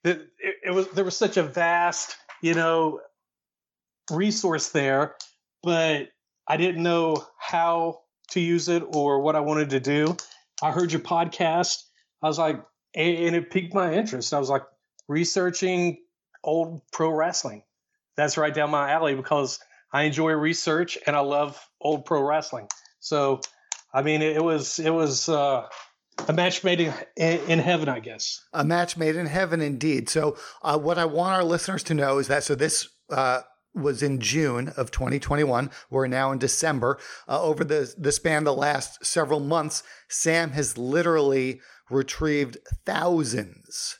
C: It, it was there was such a vast, you know, resource there, but I didn't know how to use it or what I wanted to do. I heard your podcast. I was like, and it piqued my interest. I was like, researching old pro wrestling. That's right down my alley because I enjoy research and I love old pro wrestling. So, I mean, it was it was uh, a match made in, in heaven, I guess.
A: A match made in heaven, indeed. So, uh, what I want our listeners to know is that so this uh, was in June of 2021. We're now in December. Uh, over the, the span the last several months, Sam has literally retrieved thousands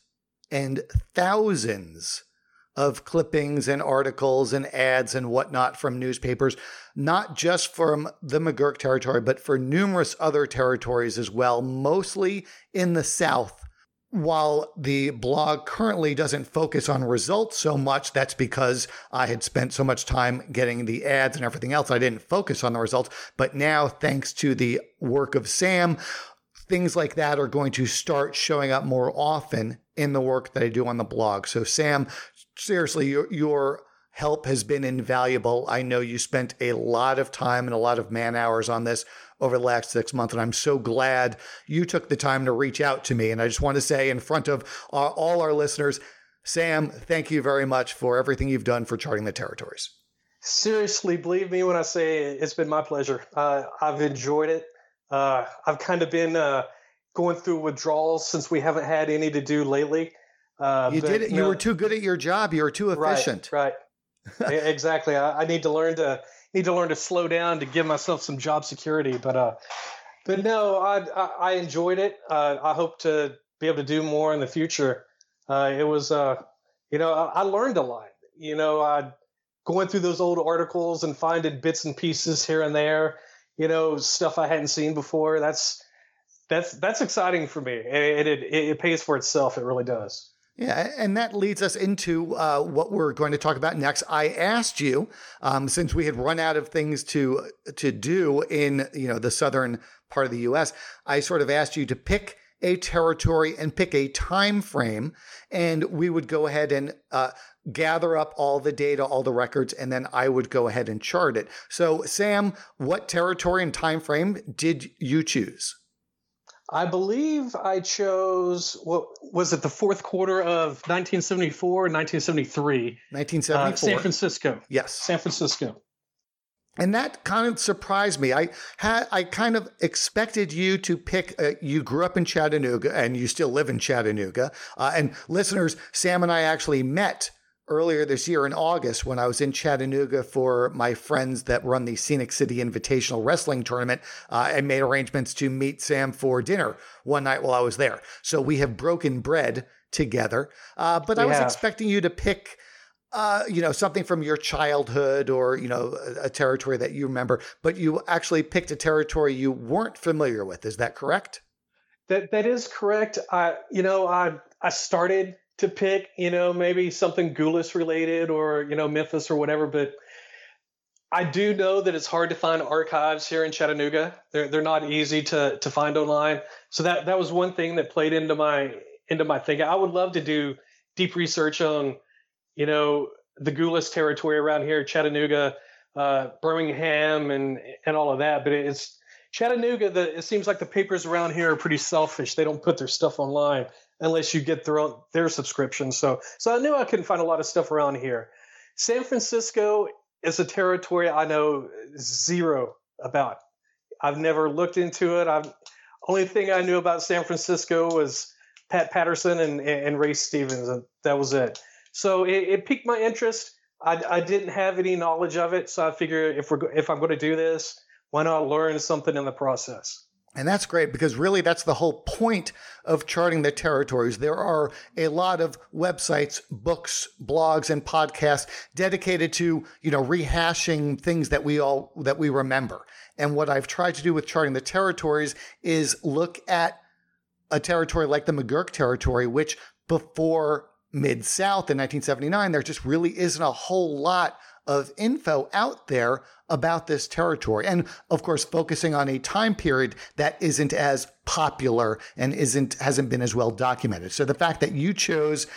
A: and thousands of clippings and articles and ads and whatnot from newspapers, not just from the McGuirk territory, but for numerous other territories as well, mostly in the South while the blog currently doesn't focus on results so much, that's because I had spent so much time getting the ads and everything else. I didn't focus on the results. But now, thanks to the work of Sam, things like that are going to start showing up more often in the work that I do on the blog. So, Sam, seriously, your, your help has been invaluable. I know you spent a lot of time and a lot of man hours on this over the last six months, and I'm so glad you took the time to reach out to me. And I just want to say, in front of our, all our listeners, Sam, thank you very much for everything you've done for charting the territories.
C: Seriously, believe me when I say it's been my pleasure. Uh, I've enjoyed it. Uh, I've kind of been uh, going through withdrawals since we haven't had any to do lately.
A: Uh, you did it. You, know, were too good at your job. You were too efficient.
C: Right. right. exactly. I, I, need to learn to need to learn to slow down to give myself some job security. But uh, but no, I I, I enjoyed it. Uh, I hope to be able to do more in the future. Uh, it was uh, you know I, I learned a lot. You know I going through those old articles and finding bits and pieces here and there you know stuff i hadn't seen before that's that's that's exciting for me and it, it, it pays for itself it really does
A: yeah, and that leads us into uh, what we're going to talk about next. I asked you, um, since we had run out of things to to do in you know the southern part of the U.S., I sort of asked you to pick a territory and pick a time frame, and we would go ahead and uh, gather up all the data, all the records, and then I would go ahead and chart it. So, Sam, what territory and time frame did you choose?
C: I believe I chose what was it the fourth quarter of 1974 1973? 1974. Uh, San Francisco.
A: Yes.
C: San Francisco.
A: And that kind of surprised me. I had I kind of expected you to pick. Uh, you grew up in Chattanooga, and you still live in Chattanooga. Uh, and listeners, Sam and I actually met earlier this year in August when I was in Chattanooga for my friends that run the Scenic City Invitational Wrestling Tournament. Uh, I made arrangements to meet Sam for dinner one night while I was there. So we have broken bread together. Uh, but I was expecting you to pick. Uh, you know something from your childhood or you know a, a territory that you remember but you actually picked a territory you weren't familiar with is that correct
C: that that is correct i you know i i started to pick, you know, maybe something Gulas related or, you know, Memphis or whatever. But I do know that it's hard to find archives here in Chattanooga. They're, they're not easy to, to find online. So that, that was one thing that played into my, into my thinking. I would love to do deep research on, you know, the Gulas territory around here, Chattanooga, uh, Birmingham and, and all of that. But it's Chattanooga, the, it seems like the papers around here are pretty selfish. They don't put their stuff online unless you get their own, their subscription. So so I knew I couldn't find a lot of stuff around here. San Francisco is a territory I know zero about. I've never looked into it. I've only thing I knew about San Francisco was Pat Patterson and, and Ray Stevens, and that was it. So it, it piqued my interest. I, I, didn't have any knowledge of it, so I figured if we're if I'm going to do this, why not learn something in the process?
A: And that's great because really that's the whole point of charting the territories. There are a lot of websites, books, blogs, and podcasts dedicated to, you know, rehashing things that we all that we remember. And what I've tried to do with charting the territories is look at a territory like the McGuirk territory, which before Mid South in 1979, there just really isn't a whole lot of info out there about this territory. And of course, focusing on a time period that isn't as popular and isn't hasn't been as well documented. So the fact that you chose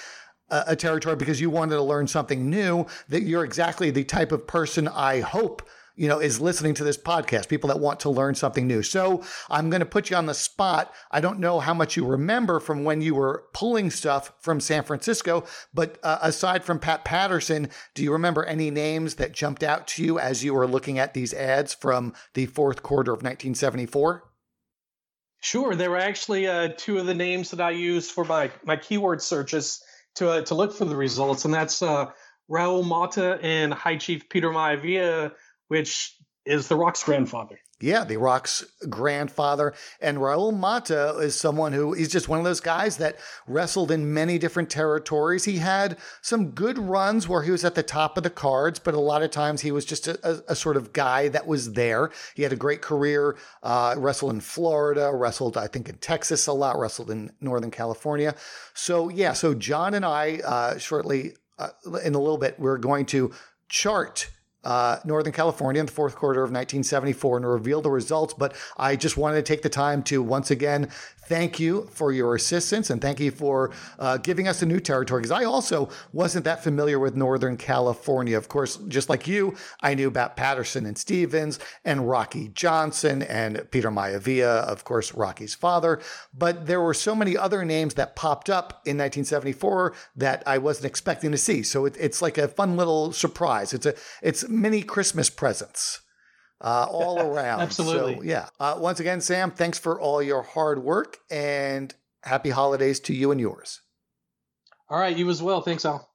A: a, territory because you wanted to learn something new, that you're exactly the type of person I hope you know, is listening to this podcast, people that want to learn something new. So I'm going to put you on the spot. I don't know how much you remember from when you were pulling stuff from San Francisco, but uh, aside from Pat Patterson, do you remember any names that jumped out to you as you were looking at these ads from the fourth quarter of 1974?
C: Sure, there were actually uh, two of the names that I used for my my keyword searches to uh, to look for the results, and that's uh, Raul Mata and High Chief Peter Maivia which is The Rock's grandfather.
A: Yeah, The Rock's grandfather. And Raul Mata is someone who he's just one of those guys that wrestled in many different territories. He had some good runs where he was at the top of the cards, but a lot of times he was just a, a, a sort of guy that was there. He had a great career, uh, wrestled in Florida, wrestled, I think, in Texas a lot, wrestled in Northern California. So, yeah, so John and I, uh, shortly uh, in a little bit, we're going to chart uh, Northern California in the fourth quarter of 1974 and reveal the results. But I just wanted to take the time to once again thank you for your assistance and thank you for uh, giving us a new territory because I also wasn't that familiar with Northern California. Of course, just like you, I knew about Patterson and Stevens and Rocky Johnson and Peter Maivia, of course, Rocky's father. But there were so many other names that popped up in 1974 that I wasn't expecting to see. So it, it's like a fun little surprise. It's a it's mini Christmas presents uh, all around.
C: Absolutely.
A: So, yeah. Uh, once again, Sam, thanks for all your hard work and happy holidays to you and yours.
C: All right. You as well. Thanks, Al.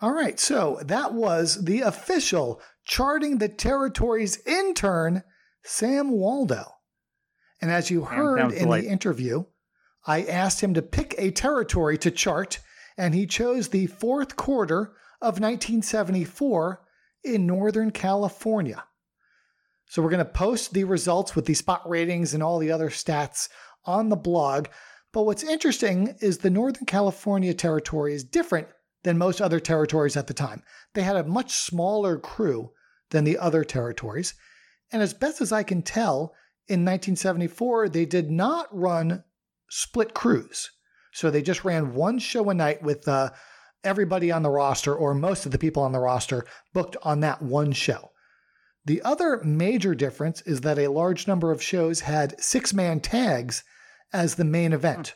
A: All right. So that was the official Charting the Territories intern, Sam Waldo. And as you heard in the interview, I asked him to pick a territory to chart, and he chose the fourth quarter of 1974 in Northern California. So we're going to post the results with the spot ratings and all the other stats on the blog. But what's interesting is the Northern California territory is different than most other territories at the time. They had a much smaller crew than the other territories. And as best as I can tell, in 1974, they did not run split crews. So they just ran one show a night with uh, everybody on the roster or most of the people on the roster booked on that one show. The other major difference is that a large number of shows had six man tags as the main event. Hmm.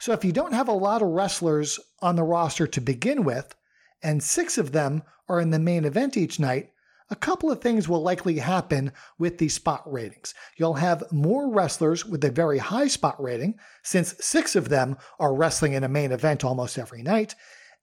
A: So if you don't have a lot of wrestlers on the roster to begin with, and six of them are in the main event each night, a couple of things will likely happen with the spot ratings. You'll have more wrestlers with a very high spot rating, since six of them are wrestling in a main event almost every night.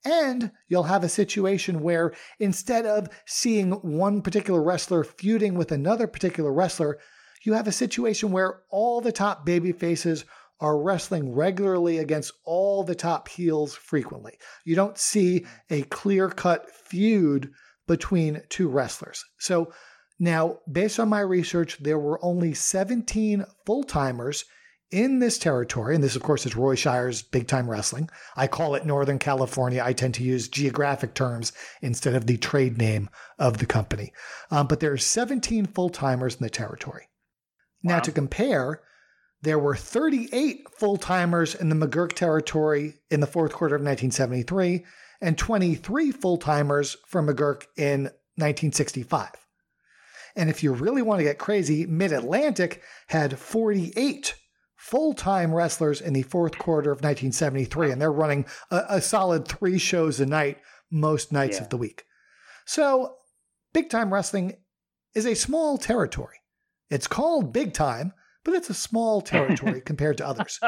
A: And you'll have a situation where instead of seeing one particular wrestler feuding with another particular wrestler, you have a situation where all the top baby faces are wrestling regularly against all the top heels frequently. You don't see a clear cut feud between two wrestlers. So now, based on my research, there were only 17 full timers in this territory. And this, of course, is Roy Shire's Big Time Wrestling. I call it Northern California. I tend to use geographic terms instead of the trade name of the company. Um, but there are 17 full timers in the territory. Wow. Now, to compare, there were 38 full timers in the McGuirk territory in the fourth quarter of 1973 and 23 full timers for McGuirk in 1965. And if you really want to get crazy, Mid Atlantic had 48 full time wrestlers in the fourth quarter of 1973, and they're running a, a solid three shows a night most nights yeah. of the week. So, big time wrestling is a small territory. It's called big time, but it's a small territory compared to others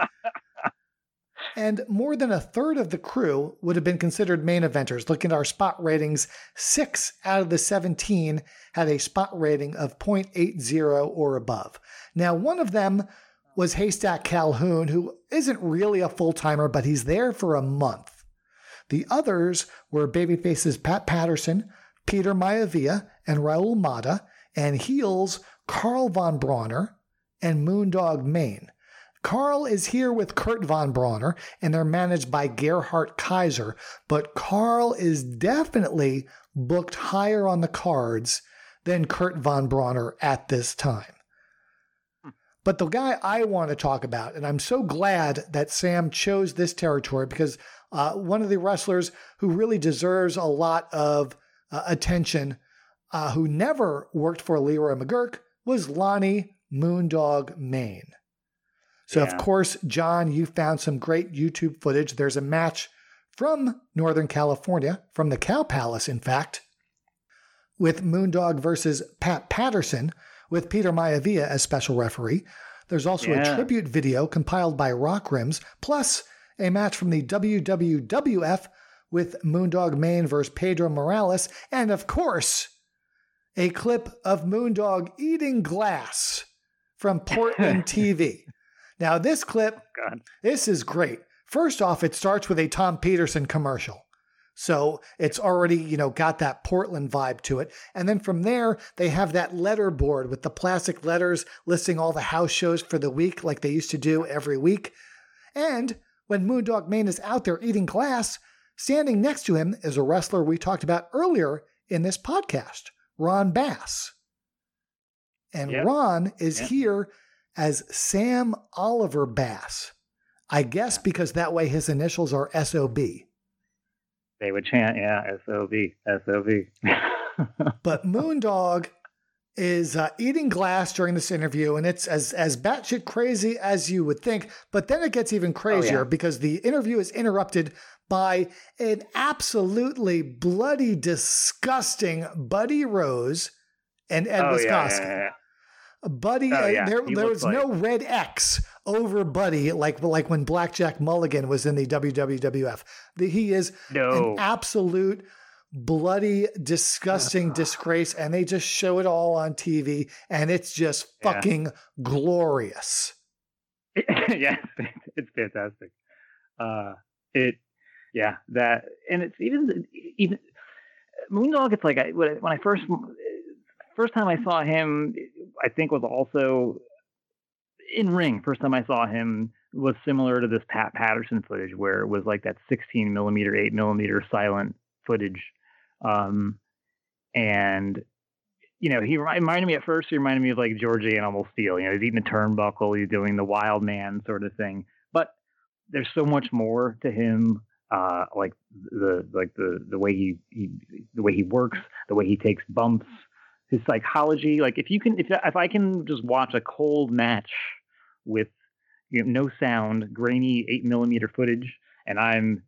A: and more than a third of the crew would have been considered main eventers. Looking at our spot ratings, six out of the 17 had a spot rating of 0.80 or above. Now, one of them was Haystack Calhoun, who isn't really a full timer, but he's there for a month. The others were babyfaces Pat Patterson, Peter Maivia, and Raul Mata, and heels Carl von Brauner and Moondog Mayne. Carl is here with Kurt von Brauner, and they're managed by Gerhard Kaiser. But Carl is definitely booked higher on the cards than Kurt von Bronner at this time. But the guy I want to talk about, and I'm so glad that Sam chose this territory because uh, one of the wrestlers who really deserves a lot of uh, attention, uh, who never worked for Leroy McGuirk, was Lonnie Moondog Mayne. So, yeah. of course, John, you found some great YouTube footage. There's a match from Northern California, from the Cow Palace, in fact, with Moondog versus Pat Patterson, with Peter Maivia as special referee. There's also yeah. a tribute video compiled by Rock Rims, plus a match from the WWWF with Moondog Mayne versus Pedro Morales, and of course, a clip of Moondog eating glass from Portland TV. Now, this clip, God. this is great. First off, it starts with a Tom Peterson commercial. So it's already, you know, got that Portland vibe to it. And then from there, they have that letter board with the plastic letters listing all the house shows for the week, like they used to do every week. And when Moondog Mayne is out there eating glass, standing next to him is a wrestler we talked about earlier in this podcast, Ron Bass. And
B: Yep.
A: Ron is
B: Yep.
A: here as Sam Oliver Bass. I guess because that way his initials are SOB.
B: They would chant, yeah, SOB, SOB.
A: But Moondog is uh, eating glass during this interview, and it's as as batshit crazy as you would think. But then it gets even crazier because the interview is interrupted by an absolutely bloody, disgusting Buddy Rose and Ed
B: oh, yeah, yeah, yeah.
A: Buddy,
B: Oh,
A: uh, there, there was no red X over Buddy like like when Blackjack Mulligan was in the WWF. The, he is
B: No.
A: an absolute bloody, disgusting disgrace, and they just show it all on TV, and it's just
B: Yeah.
A: fucking glorious.
B: yeah, it's fantastic. Uh, it, yeah, that, and it's even even Moondog. It's like I- when I first first time I saw him, I think was also in ring. First time I saw him was similar to this Pat Patterson footage, where it was like that 16 millimeter, 8 millimeter silent footage, um, and you know, he reminded me at first. He reminded me of like George Animal Steele. You know, he's eating the turnbuckle. He's doing the wild man sort of thing. But there's so much more to him. Uh, like the like the the way he, he the way he works, the way he takes bumps, his psychology. Like if you can, if if I can just watch a cold match with you know no sound, grainy eight millimeter footage, and I'm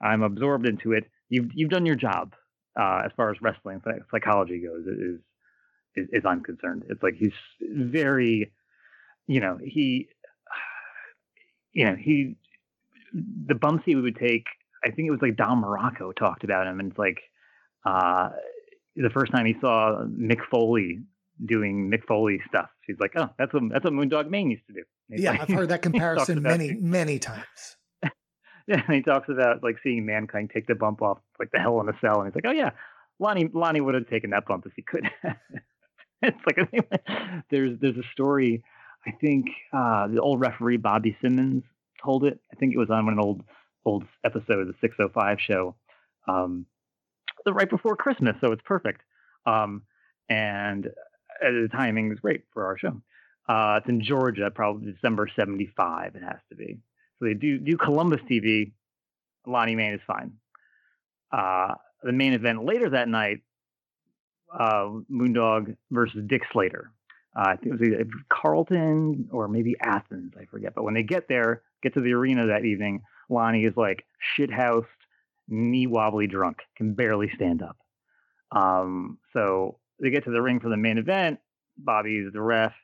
B: I'm absorbed into it. You've you've done your job uh, as far as wrestling psychology goes. It is is, I'm concerned. It's like he's very, you know, he, you know, he, the bumps he would take. I think it was like Don Muraco talked about him, and it's like uh, the first time he saw Mick Foley doing Mick Foley stuff. He's like, oh, that's what that's what Moondog Mayne used to do.
A: Yeah,
B: like-
A: I've heard that comparison
B: about-
A: many, many times.
B: Yeah, and he talks about like seeing mankind take the bump off like the hell in a cell, and he's like, "Oh yeah, Lonnie Lonnie would have taken that bump if he could." it's like there's there's a story. I think uh, the old referee Bobby Simmons told it. I think it was on an old old episode of the 605 show, um, the right before Christmas, so it's perfect. Um, and uh, the timing is great for our show. Uh, it's in Georgia, probably December '75. It has to be. So they do do Columbus TV. Lonnie Mayne is fine. Uh, the main event later that night, uh, Moondog versus Dick Slater. Uh, I think it was either Carlton or maybe Athens, I forget. But when they get there, get to the arena that evening, Lonnie is like shithoused, knee wobbly drunk, can barely stand up. Um, so they get to the ring for the main event. Bobby's the ref,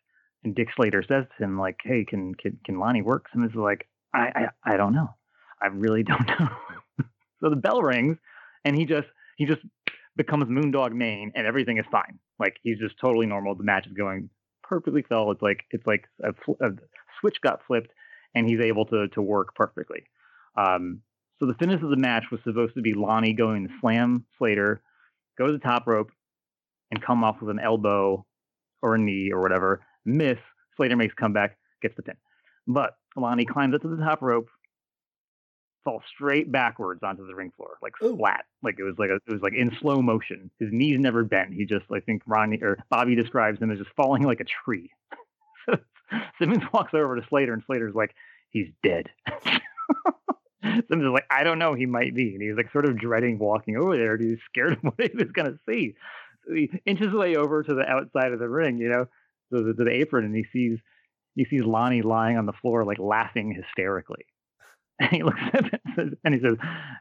B: and Dick Slater says to him like, "Hey, can can, can Lonnie work?" And this is like, I, I I don't know. I really don't know. so the bell rings, and he just he just becomes Moondog Mayne, and everything is fine. Like he's just totally normal. The match is going perfectly well. It's like it's like a, a switch got flipped, and he's able to to work perfectly. Um, so the finish of the match was supposed to be Lonnie going to slam Slater, go to the top rope, and come off with an elbow or a knee or whatever. Miss. Slater makes comeback, gets the pin. But Lonnie climbs up to the top rope, falls straight backwards onto the ring floor, like
A: Ooh.
B: flat. Like it was like a, it was like in slow motion. His knees never bent. He just I think Ronnie or Bobby describes him as just falling like a tree. so Simmons walks over to Slater and Slater's like, he's dead. Simmons is like, I don't know, he might be. And he's like sort of dreading walking over there. and He's scared of what he was gonna see. So he inches his way over to the outside of the ring, you know, to the, to the apron, and he sees he sees Lonnie lying on the floor, like laughing hysterically. And he looks up and, says, and he says,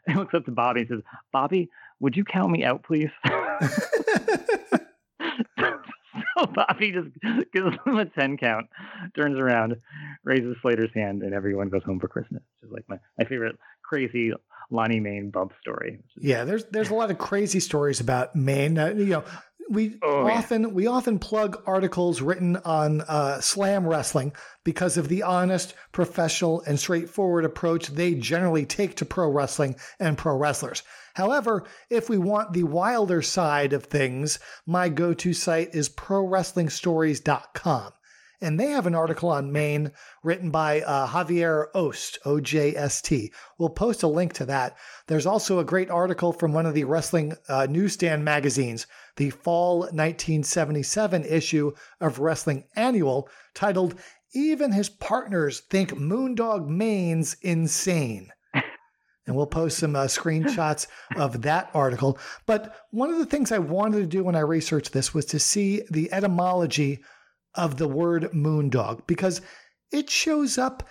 B: he looks up to Bobby and says, Bobby, would you count me out, please? so Bobby just gives him a 10 count, turns around, raises Slater's hand, and everyone goes home for Christmas. Which is like my, my favorite crazy Lonnie Mayne bump story.
A: Yeah, there's there's a lot of crazy stories about Mayne. Uh, you know, we
B: Oh, yeah.
A: often we often plug articles written on uh, Slam Wrestling because of the honest, professional, and straightforward approach they generally take to pro wrestling and pro wrestlers. However, if we want the wilder side of things, my go-to site is ProWrestlingStories.com. and they have an article on Mayne written by uh, Javier Ojst, O J S T. We'll post a link to that. There's also a great article from one of the wrestling uh, newsstand magazines, the fall 1977 issue of Wrestling Annual, titled Even His Partners Think Moondog Mayne's Insane and we'll post some uh, screenshots of that article. But one of the things I wanted to do when I researched this was to see the etymology of the word moondog because it shows up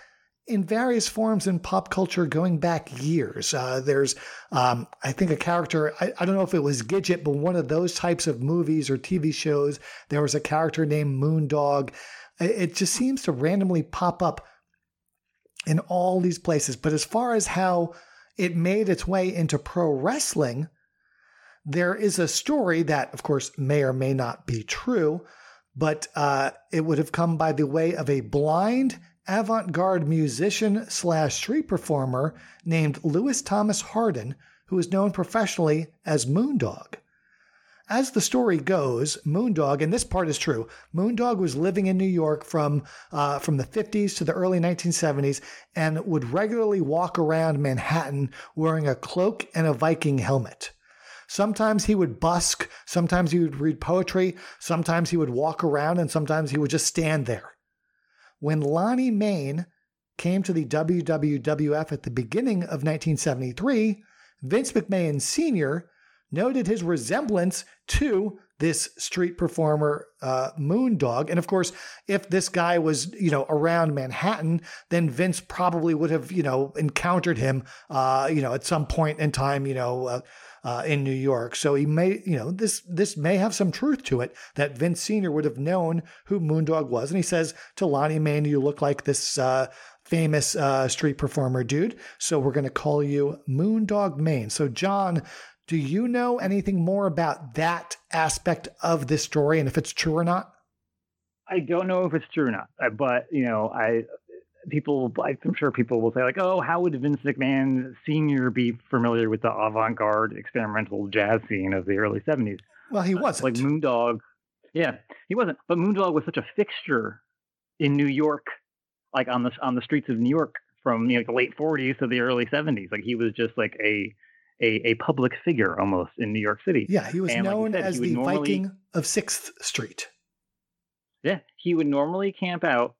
A: in various forms in pop culture going back years. Uh, there's, um, I think, a character, I, I, don't know if it was Gidget, but one of those types of movies or TV shows, there was a character named Moondog. It just seems to randomly pop up in all these places. But as far as how it made its way into pro wrestling, there is a story that, of course, may or may not be true, but uh, it would have come by the way of a blind avant-garde musician slash street performer named Louis Thomas Hardin, who is known professionally as Moondog. As the story goes, Moondog, and this part is true, Moondog was living in New York from uh, from the 50s to the early 1970s and would regularly walk around Manhattan wearing a cloak and a Viking helmet. Sometimes he would busk, sometimes he would read poetry, sometimes he would walk around, and sometimes he would just stand there. When Lonnie Mayne came to the WWF at the beginning of 1973, Vince McMahon Sr noted his resemblance to this street performer uh, Moondog. And of course, if this guy was, you know, around Manhattan, then Vince probably would have, you know, encountered him, uh, you know, at some point in time, you know, uh, uh, in New York. So he may, you know, this this may have some truth to it that Vince Sr. would have known who Moondog was. And he says to Lonnie Mayne, "You look like this." Uh, famous uh, street performer dude. So we're going to call you Moondog Mayne. So, John, do you know anything more about that aspect of this story and if it's true or not?
B: I don't know if it's true or not, uh, but you know, I people, I'm sure people will say like, "Oh, how would Vince McMahon Senior be familiar with the avant-garde experimental jazz scene of the early '70s?"
A: Well, he wasn't.
B: Like Moondog, yeah, he wasn't. But Moondog was such a fixture in New York, like on the on the streets of New York from you know, the late '40s to the early '70s. Like he was just like a a, a public figure almost in New York City.
A: Yeah, he was and known like said, as the normally, Viking of Sixth Street.
B: Yeah, he would normally camp out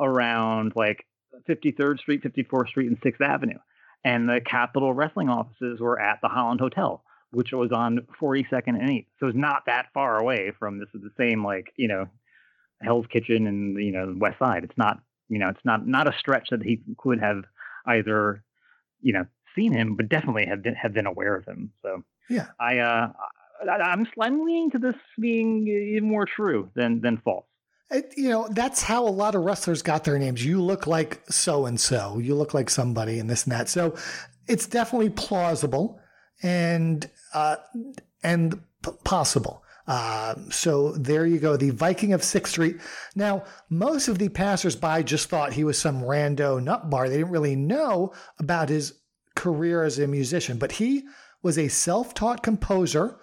B: around like 53rd Street, 54th Street, and 6th Avenue. And the Capitol wrestling offices were at the Holland Hotel, which was on 42nd and 8th. So it's not that far away from this is the same like, you know, Hell's Kitchen and, you know, West Side. It's not, you know, it's not not a stretch that he could have either, you know, seen him, but definitely have been have been aware of him. So
A: yeah,
B: I uh, I, I'm leaning to this being even more true than than false.
A: It, you know, that's how a lot of wrestlers got their names. You look like so and so. You look like somebody, and this and that. So it's definitely plausible and uh, and p- possible. Uh, so there you go, the Viking of Sixth Street. Now, most of the passersby just thought he was some rando nut bar. They didn't really know about his career as a musician, but he was a self taught composer,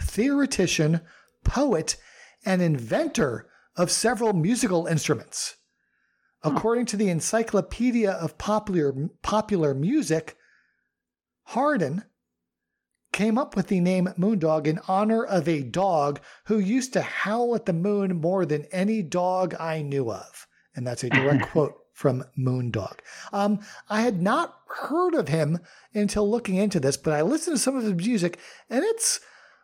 A: theoretician, poet, and inventor of several musical instruments. According to the Encyclopedia of Popular, Popular Music, Hardin came up with the name Moondog in honor of a dog who used to howl at the moon more than any dog I knew of. And that's a direct quote from Moondog. Um, I had not heard of him until looking into this, but I listened to some of his music, and it's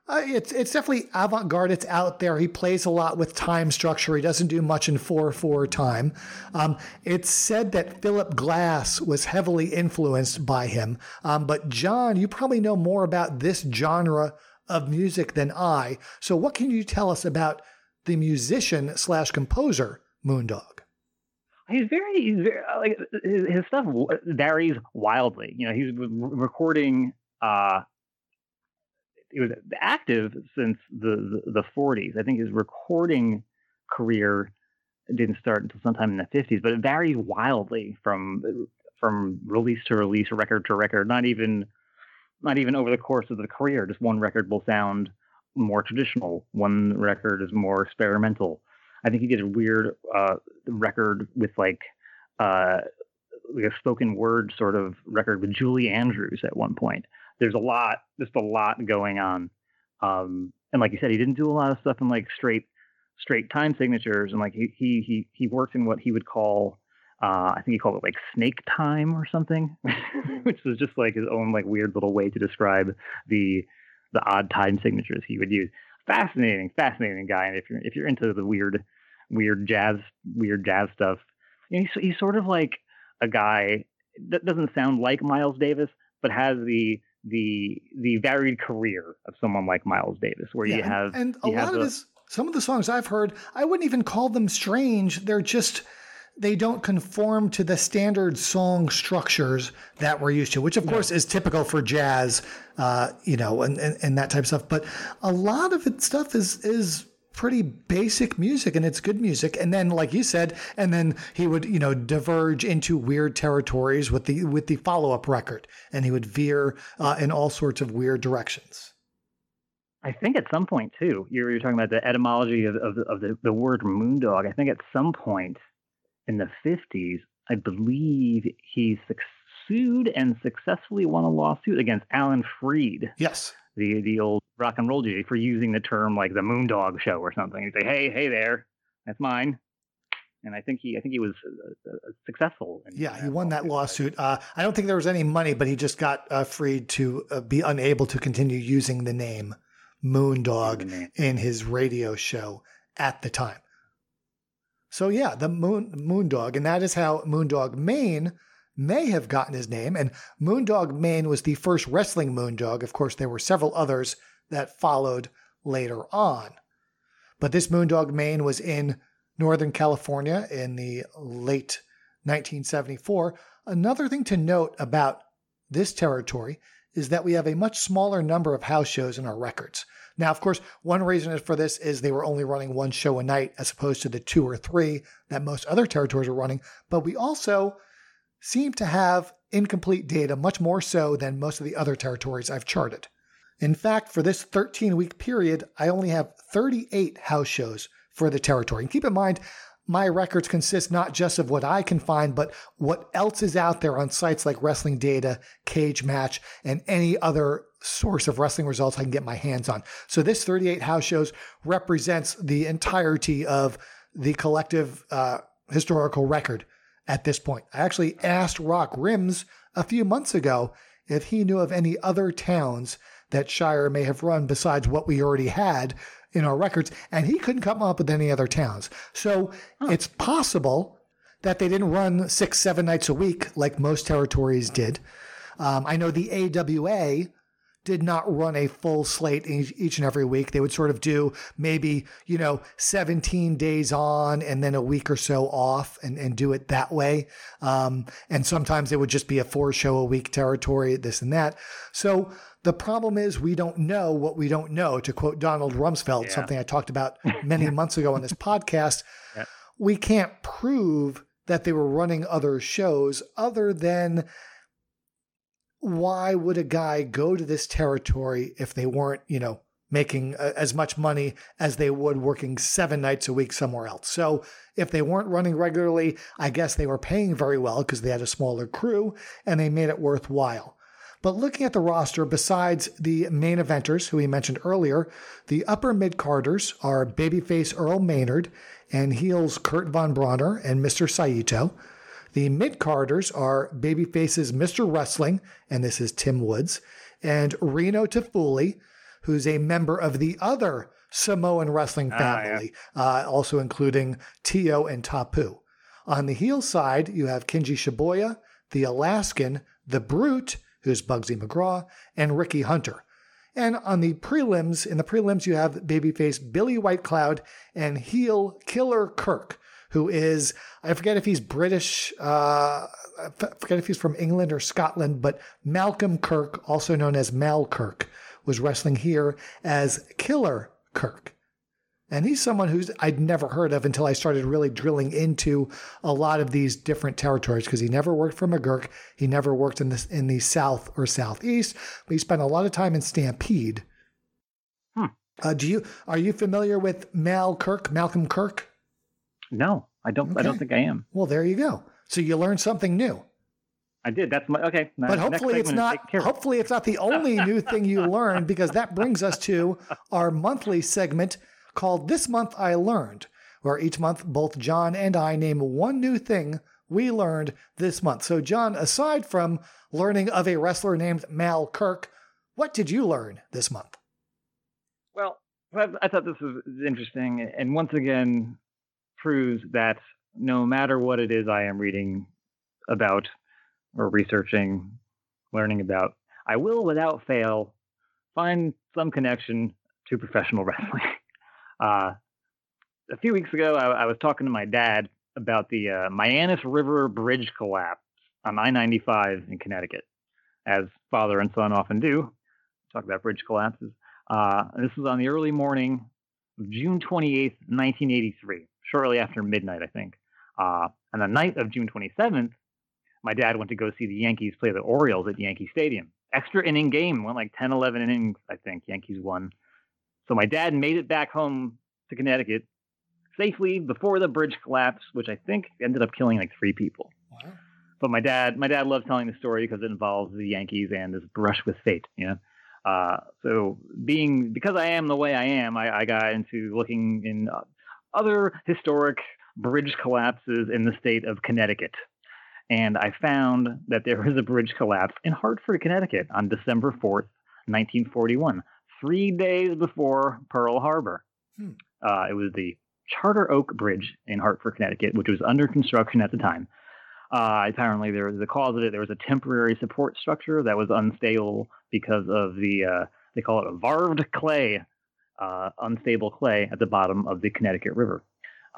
A: uh, it's it's definitely avant garde. It's out there. He plays a lot with time structure. He doesn't do much in four four time. Um, it's said that Philip Glass was heavily influenced by him. Um, but John, you probably know more about this genre of music than I. So what can you tell us about the musician slash composer Moondog?
B: he's very, he's very uh, like his, his, stuff varies wildly. You know, he's recording. uh was active since the, the, the 40s. I think his recording career didn't start until sometime in the 50s, but it varies wildly from from release to release, record to record. Not even not even over the course of the career. Just one record will sound more traditional. One record is more experimental. I think he did a weird uh, record with like uh, like a spoken word sort of record with Julie Andrews at one point. There's a lot, just a lot going on. Um, and like you said, he didn't do a lot of stuff in like straight straight time signatures, and like he he he he worked in what he would call uh, I think he called it like snake time or something, which was just like his own like weird little way to describe the the odd time signatures he would use. Fascinating, fascinating guy. And if you're if you're into the weird weird jazz weird jazz stuff, you know, he's he's sort of like a guy that doesn't sound like Miles Davis, but has the the the varied career of someone like Miles Davis, where yeah, you have
A: and, and a lot of his some of the songs I've heard, I wouldn't even call them strange. They're just they don't conform to the standard song structures that we're used to, which of course is typical for jazz, uh, you know, and, and, and that type of stuff. But a lot of it stuff is is pretty basic music and it's good music and then like you said and then he would you know diverge into weird territories with the with the follow-up record and he would veer uh, in all sorts of weird directions
B: I think at some point too, you're, you're talking about the etymology of, of, the, of the, the word moondog. I think at some point in the 50s, I believe he sued and successfully won a lawsuit against Alan Freed.
A: Yes.
B: The the old rock and roll DJ for using the term like the Moondog Show or something. He'd say, "Hey, hey there, that's mine." And I think he I think he was uh, uh, successful.
A: yeah, he won that lawsuit. Uh, I don't think there was any money, but he just got uh, freed to uh, be unable to continue using the name Moondog in his radio show at the time. So yeah, the Moon Moondog, and that is how Moondog Mayne may have gotten his name. And Moondog Mayne was the first wrestling Moondog. Of course, there were several others that followed later on. But this Moondog Mayne was in Northern California in the late 1974. Another thing to note about this territory is that we have a much smaller number of house shows in our records. Now, of course, one reason for this is they were only running one show a night as opposed to the two or three that most other territories are running. But we also seem to have incomplete data, much more so than most of the other territories I've charted. In fact, for this 13 week period, I only have 38 house shows for the territory. And keep in mind, my records consist not just of what I can find, but what else is out there on sites like Wrestling Data, Cage Match, and any other source of wrestling results I can get my hands on. So this 38 house shows represents the entirety of the collective uh, historical record at this point. I actually asked Rock Rims a few months ago if he knew of any other towns that Shire may have run besides what we already had in our records, and he couldn't come up with any other towns. So huh. it's possible that they didn't run six, seven nights a week like most territories did. Um, I know the AWA did not run a full slate each and every week. They would sort of do maybe, you know, 17 days on and then a week or so off and, and do it that way. Um, and sometimes it would just be a four show a week territory, this and that. So the problem is we don't know what we don't know, to quote Donald Rumsfeld, yeah. something I talked about many months ago on this podcast. Yeah. We can't prove that they were running other shows other than why would a guy go to this territory if they weren't, you know, making uh, as much money as they would working seven nights a week somewhere else? So if they weren't running regularly, I guess they were paying very well because they had a smaller crew and they made it worthwhile. But looking at the roster, besides the main eventers who we mentioned earlier, the upper mid carders are babyface Earl Maynard and heels Kurt Von Brauner and Mr. Saito. The mid carders are babyfaces Mr. Wrestling, and this is Tim Woods, and Reno Tuufuli, who's a member of the other Samoan wrestling family, ah, yeah. uh, also including Tio and Tapu. On the heel side, you have Kenji Shibuya, the Alaskan, the Brute, who's Bugsy McGraw, and Ricky Hunter. And on the prelims, in the prelims, you have babyface Billy White Cloud and heel Killer Kirk, who is, I forget if he's British, uh, I forget if he's from England or Scotland, but Malcolm Kirk, also known as Mal Kirk, was wrestling here as Killer Kirk. And he's someone who's I'd never heard of until I started really drilling into a lot of these different territories because he never worked for McGuirk. He never worked in the, in the South or Southeast, but he spent a lot of time in Stampede. Hmm. Uh, do you are you familiar with Mal Kirk, Malcolm Kirk?
B: No, I don't. Okay. I don't think I am.
A: Well, there you go. So you learned something new.
B: I did. That's my okay.
A: But hopefully it's not. Hopefully it's not the only new thing you learned because that brings us to our monthly segment called "This Month I Learned," where each month both John and I name one new thing we learned this month. So, John, aside from learning of a wrestler named Mal Kirk, what did you learn this month?
B: Well, I thought this was interesting, and once again proves that no matter what it is I am reading about or researching, learning about, I will without fail find some connection to professional wrestling. Uh, a few weeks ago, I, I, was talking to my dad about the uh, Mianus River Bridge collapse on I 95 in Connecticut, as father and son often do. Talk about bridge collapses. Uh, this was on the early morning of June 28th, 1983, shortly after midnight, I think. Uh, on the night of June 27th, my dad went to go see the Yankees play the Orioles at Yankee Stadium. Extra inning game, went like 10, 11 innings, I think. Yankees won. So my dad made it back home to Connecticut safely before the bridge collapsed, which I think ended up killing like three people. Wow. But my dad, my dad loves telling the story because it involves the Yankees and this brush with fate. You know, uh, so being because I am the way I am, I, I got into looking in uh, other historic bridge collapses in the state of Connecticut. And I found that there was a bridge collapse in Hartford, Connecticut on December 4th, 1941, three days before Pearl Harbor. Hmm. Uh, it was the Charter Oak Bridge in Hartford, Connecticut, which was under construction at the time. Uh, apparently, there was a cause of it. There was a temporary support structure that was unstable because of the uh, they call it a varved clay, uh, unstable clay at the bottom of the Connecticut River,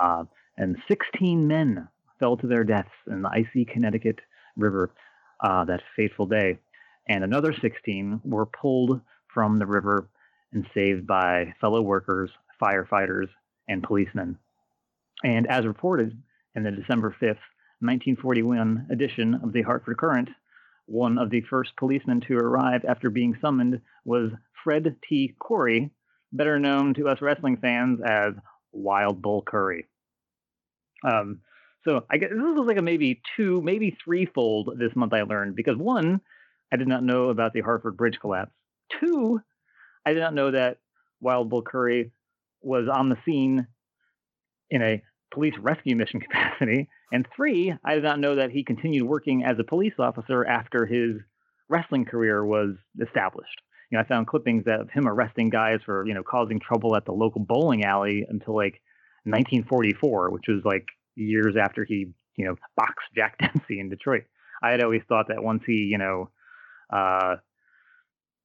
B: uh, and 16 men fell to their deaths in the icy Connecticut River uh, that fateful day, and another 16 were pulled from the river and saved by fellow workers, firefighters, and policemen. And as reported in the December 5th, 1941 edition of the Hartford Courant, one of the first policemen to arrive after being summoned was Fred T. Coury, better known to us wrestling fans as Wild Bull Curry. Um, so I guess this was like a maybe two, maybe threefold this month I learned because one, I did not know about the Hartford Bridge collapse. Two, I did not know that Wild Bull Curry was on the scene in a police rescue mission capacity. And three, I did not know that he continued working as a police officer after his wrestling career was established. You know, I found clippings of him arresting guys for, you know, causing trouble at the local bowling alley until like 1944, which was like years after he, you know, boxed Jack Dempsey in Detroit. I had always thought that once he, you know, uh,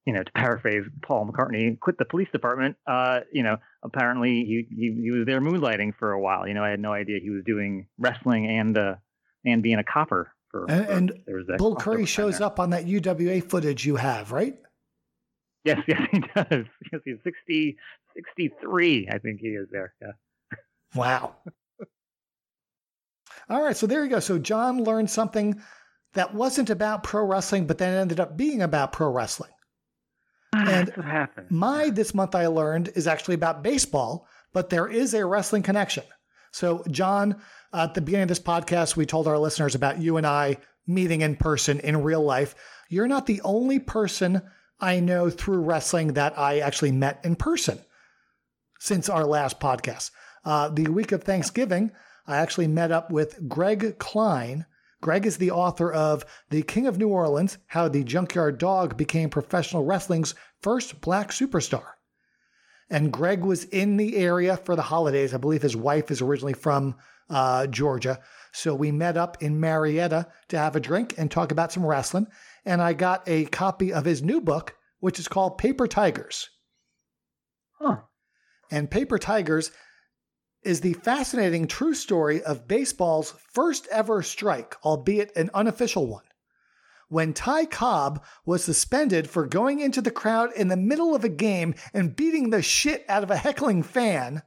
B: you know, to paraphrase Paul McCartney, quit the police department. Uh, you know, apparently he, he, he was there moonlighting for a while. You know, I had no idea he was doing wrestling and uh, and being a copper for.
A: And, for, and Bull Curry shows there. up on that UWA footage you have, right?
B: Yes, yes, he does. Because he's 60, 63, I think he is there. Yeah.
A: Wow. All right, so there you go. So John learned something that wasn't about pro wrestling, but then ended up being about pro wrestling.
B: Ah, and
A: my this month I learned is actually about baseball, but there is a wrestling connection. So, John, at the beginning of this podcast, we told our listeners about you and I meeting in person in real life. You're not the only person I know through wrestling that I actually met in person since our last podcast. Uh, the week of Thanksgiving, I actually met up with Greg Klein, Greg is the author of The King of New Orleans How the Junkyard Dog Became Professional Wrestling's First Black Superstar. And Greg was in the area for the holidays. I believe his wife is originally from uh, Georgia. So we met up in Marietta to have a drink and talk about some wrestling. And I got a copy of his new book, which is called Paper Tigers.
B: Huh.
A: And Paper Tigers is the fascinating true story of baseball's first ever strike, albeit an unofficial one. When Ty Cobb was suspended for going into the crowd in the middle of a game and beating the shit out of a heckling fan,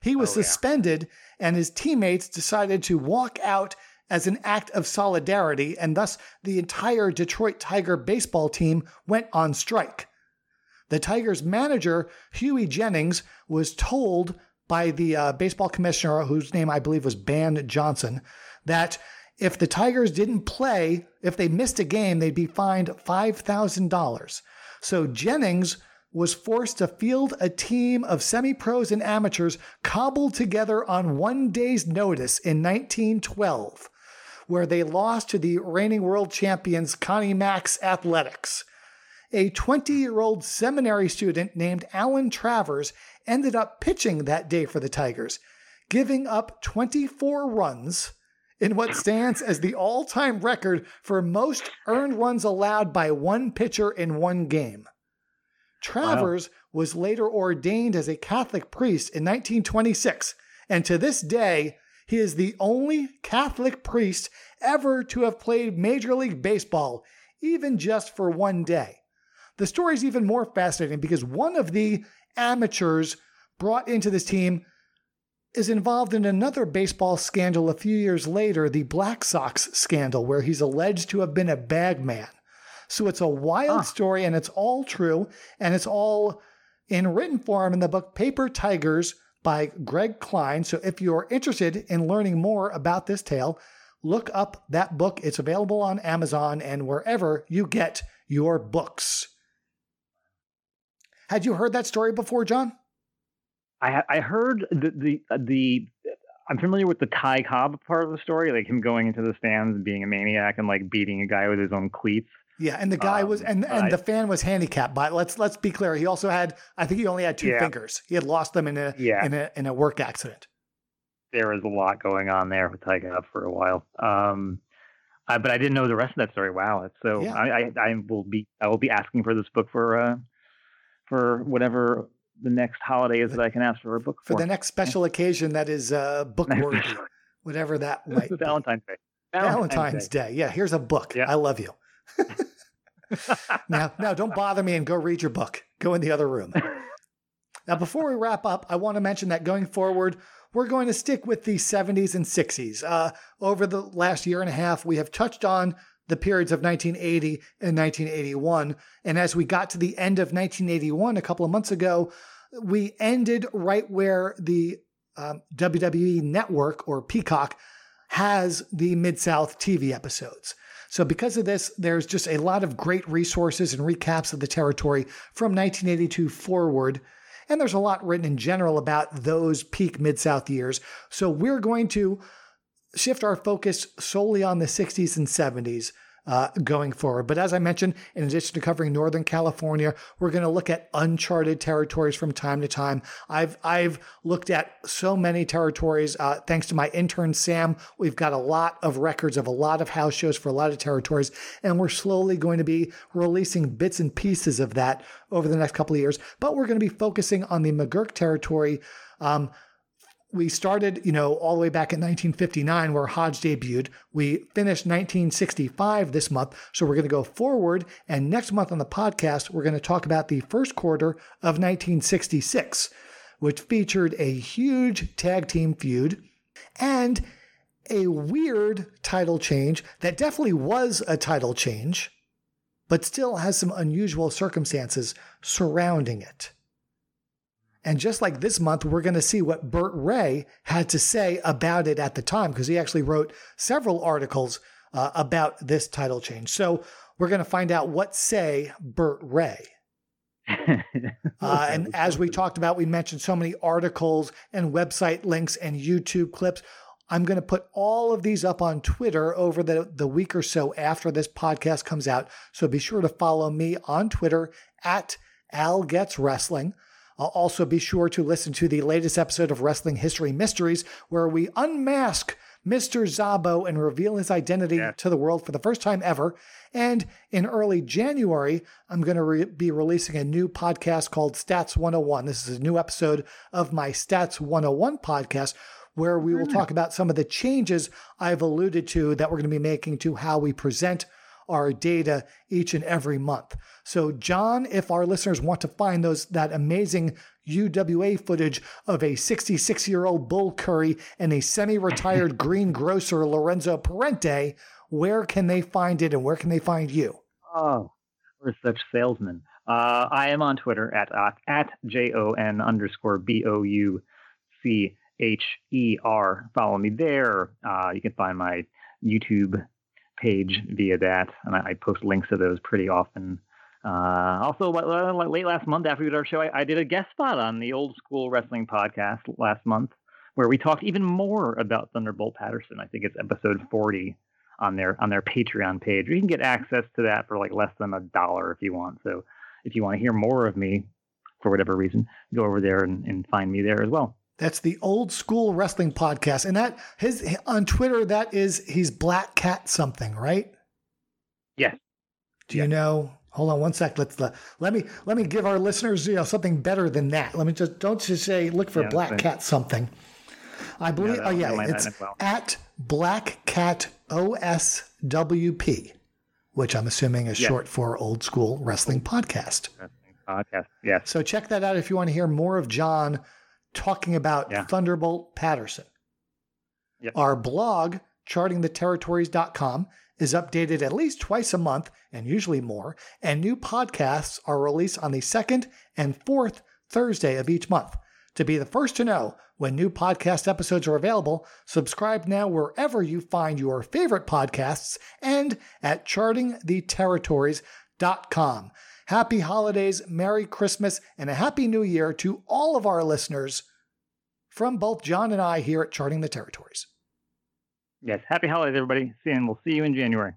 A: he was oh, suspended yeah. and his teammates decided to walk out as an act of solidarity, and thus the entire Detroit Tiger baseball team went on strike. The Tigers manager, Hughie Jennings, was told by the uh, baseball commissioner, whose name I believe was Ban Johnson, that if the Tigers didn't play, if they missed a game, they'd be fined $5,000. So Jennings was forced to field a team of semi pros and amateurs cobbled together on one day's notice in 1912, where they lost to the reigning world champions Connie Mack's Athletics. A 20 year old seminary student named Alan Travers ended up pitching that day for the Tigers, giving up 24 runs in what stands as the all time record for most earned runs allowed by one pitcher in one game. Travers wow. was later ordained as a Catholic priest in 1926, and to this day, he is the only Catholic priest ever to have played Major League Baseball, even just for one day. The story is even more fascinating because one of the amateurs brought into this team is involved in another baseball scandal a few years later, the Black Sox scandal, where he's alleged to have been a bagman. So it's a wild story and it's all true and it's all in written form in the book Paper Tigers by Greg Klein. So if you're interested in learning more about this tale, look up that book. It's available on Amazon and wherever you get your books. Had you heard that story before, John?
B: I I heard the the uh, the I'm familiar with the Ty Cobb part of the story, like him going into the stands and being a maniac and like beating a guy with his own cleats.
A: Yeah, and the guy um, was and and I, the fan was handicapped by let's let's be clear. He also had I think he only had two yeah. fingers. He had lost them in a yeah. in a in a work accident.
B: There was a lot going on there with Ty Cobb for a while. Um uh, but I didn't know the rest of that story. Wow, so yeah. I, I, I will be I will be asking for this book for uh for whatever the next holiday is that I can ask for a book
A: for. For the next special occasion that is uh book worthy, whatever that might
B: Valentine's Day.
A: Valentine's, Valentine's Day. Day. Yeah, here's a book. Yeah. I love you. now, now don't bother me and go read your book. Go in the other room. Now, before we wrap up, I want to mention that going forward, we're going to stick with the 70s and 60s. Uh, over the last year and a half, we have touched on the periods of 1980 and 1981. And as we got to the end of 1981 a couple of months ago, we ended right where the um, WWE Network or Peacock has the Mid South TV episodes. So, because of this, there's just a lot of great resources and recaps of the territory from 1982 forward. And there's a lot written in general about those peak Mid South years. So, we're going to shift our focus solely on the 60s and 70s uh, going forward. But as I mentioned, in addition to covering Northern California, we're going to look at uncharted territories from time to time. I've I've looked at so many territories. Uh, thanks to my intern Sam, we've got a lot of records of a lot of house shows for a lot of territories, and we're slowly going to be releasing bits and pieces of that over the next couple of years. But we're going to be focusing on the McGuirk territory. Um, we started, you know, all the way back in 1959 where Hodge debuted. We finished 1965 this month. So we're going to go forward. And next month on the podcast, we're going to talk about the first quarter of 1966, which featured a huge tag team feud and a weird title change that definitely was a title change, but still has some unusual circumstances surrounding it. And just like this month, we're going to see what Bert Ray had to say about it at the time, because he actually wrote several articles uh, about this title change. So we're going to find out what say Bert Ray. uh, and as we talked about, we mentioned so many articles and website links and YouTube clips. I'm going to put all of these up on Twitter over the, the week or so after this podcast comes out. So be sure to follow me on Twitter at Al Gets Wrestling. I'll also be sure to listen to the latest episode of Wrestling History Mysteries, where we unmask Mr. Zabo and reveal his identity yeah. to the world for the first time ever. And in early January, I'm going to re- be releasing a new podcast called Stats 101. This is a new episode of my Stats 101 podcast where we will hmm. talk about some of the changes I've alluded to that we're going to be making to how we present our data each and every month. So, John, if our listeners want to find those that amazing UWA footage of a 66 year old Bull Curry and a semi retired greengrocer Lorenzo Parente, where can they find it and where can they find you?
B: Oh, we're such salesmen. Uh, I am on Twitter at uh, at j o n underscore b o u C H E R. Follow me there. Uh, you can find my YouTube page via that, and I, I post links to those pretty often. Uh, also, late last month after we did our show, I, I, did a guest spot on the Old School Wrestling podcast last month, where we talked even more about Thunderbolt Patterson. I think it's episode 40 on their on their Patreon page. You can get access to that for like less than a dollar if you want. So, if you want to hear more of me for whatever reason, go over there and, and find me there as well.
A: That's the old school wrestling podcast, and that his on Twitter that is he's Black Cat something, right?
B: Yes.
A: Do you know? Hold on one sec. Let's let, let me let me give our listeners you know something better than that. Let me just don't just say look for yeah, Black Cat something. I believe. Oh, yeah, oh yeah, it's well. at Black Cat OSWP, which I'm assuming is yes. short for Old School Wrestling Podcast.
B: Wrestling podcast. Yes.
A: So check that out if you want to hear more of John talking about yeah. Thunderbolt Patterson. Yep. Our blog, chartingtheterritories.com, is updated at least twice a month and usually more, and new podcasts are released on the second and fourth Thursday of each month. To be the first to know when new podcast episodes are available, subscribe now wherever you find your favorite podcasts and at chartingtheterritories.com. Happy holidays, Merry Christmas, and a Happy New Year to all of our listeners from both John and I here at Charting the Territories.
B: Yes, happy holidays, everybody. And we'll see you in January.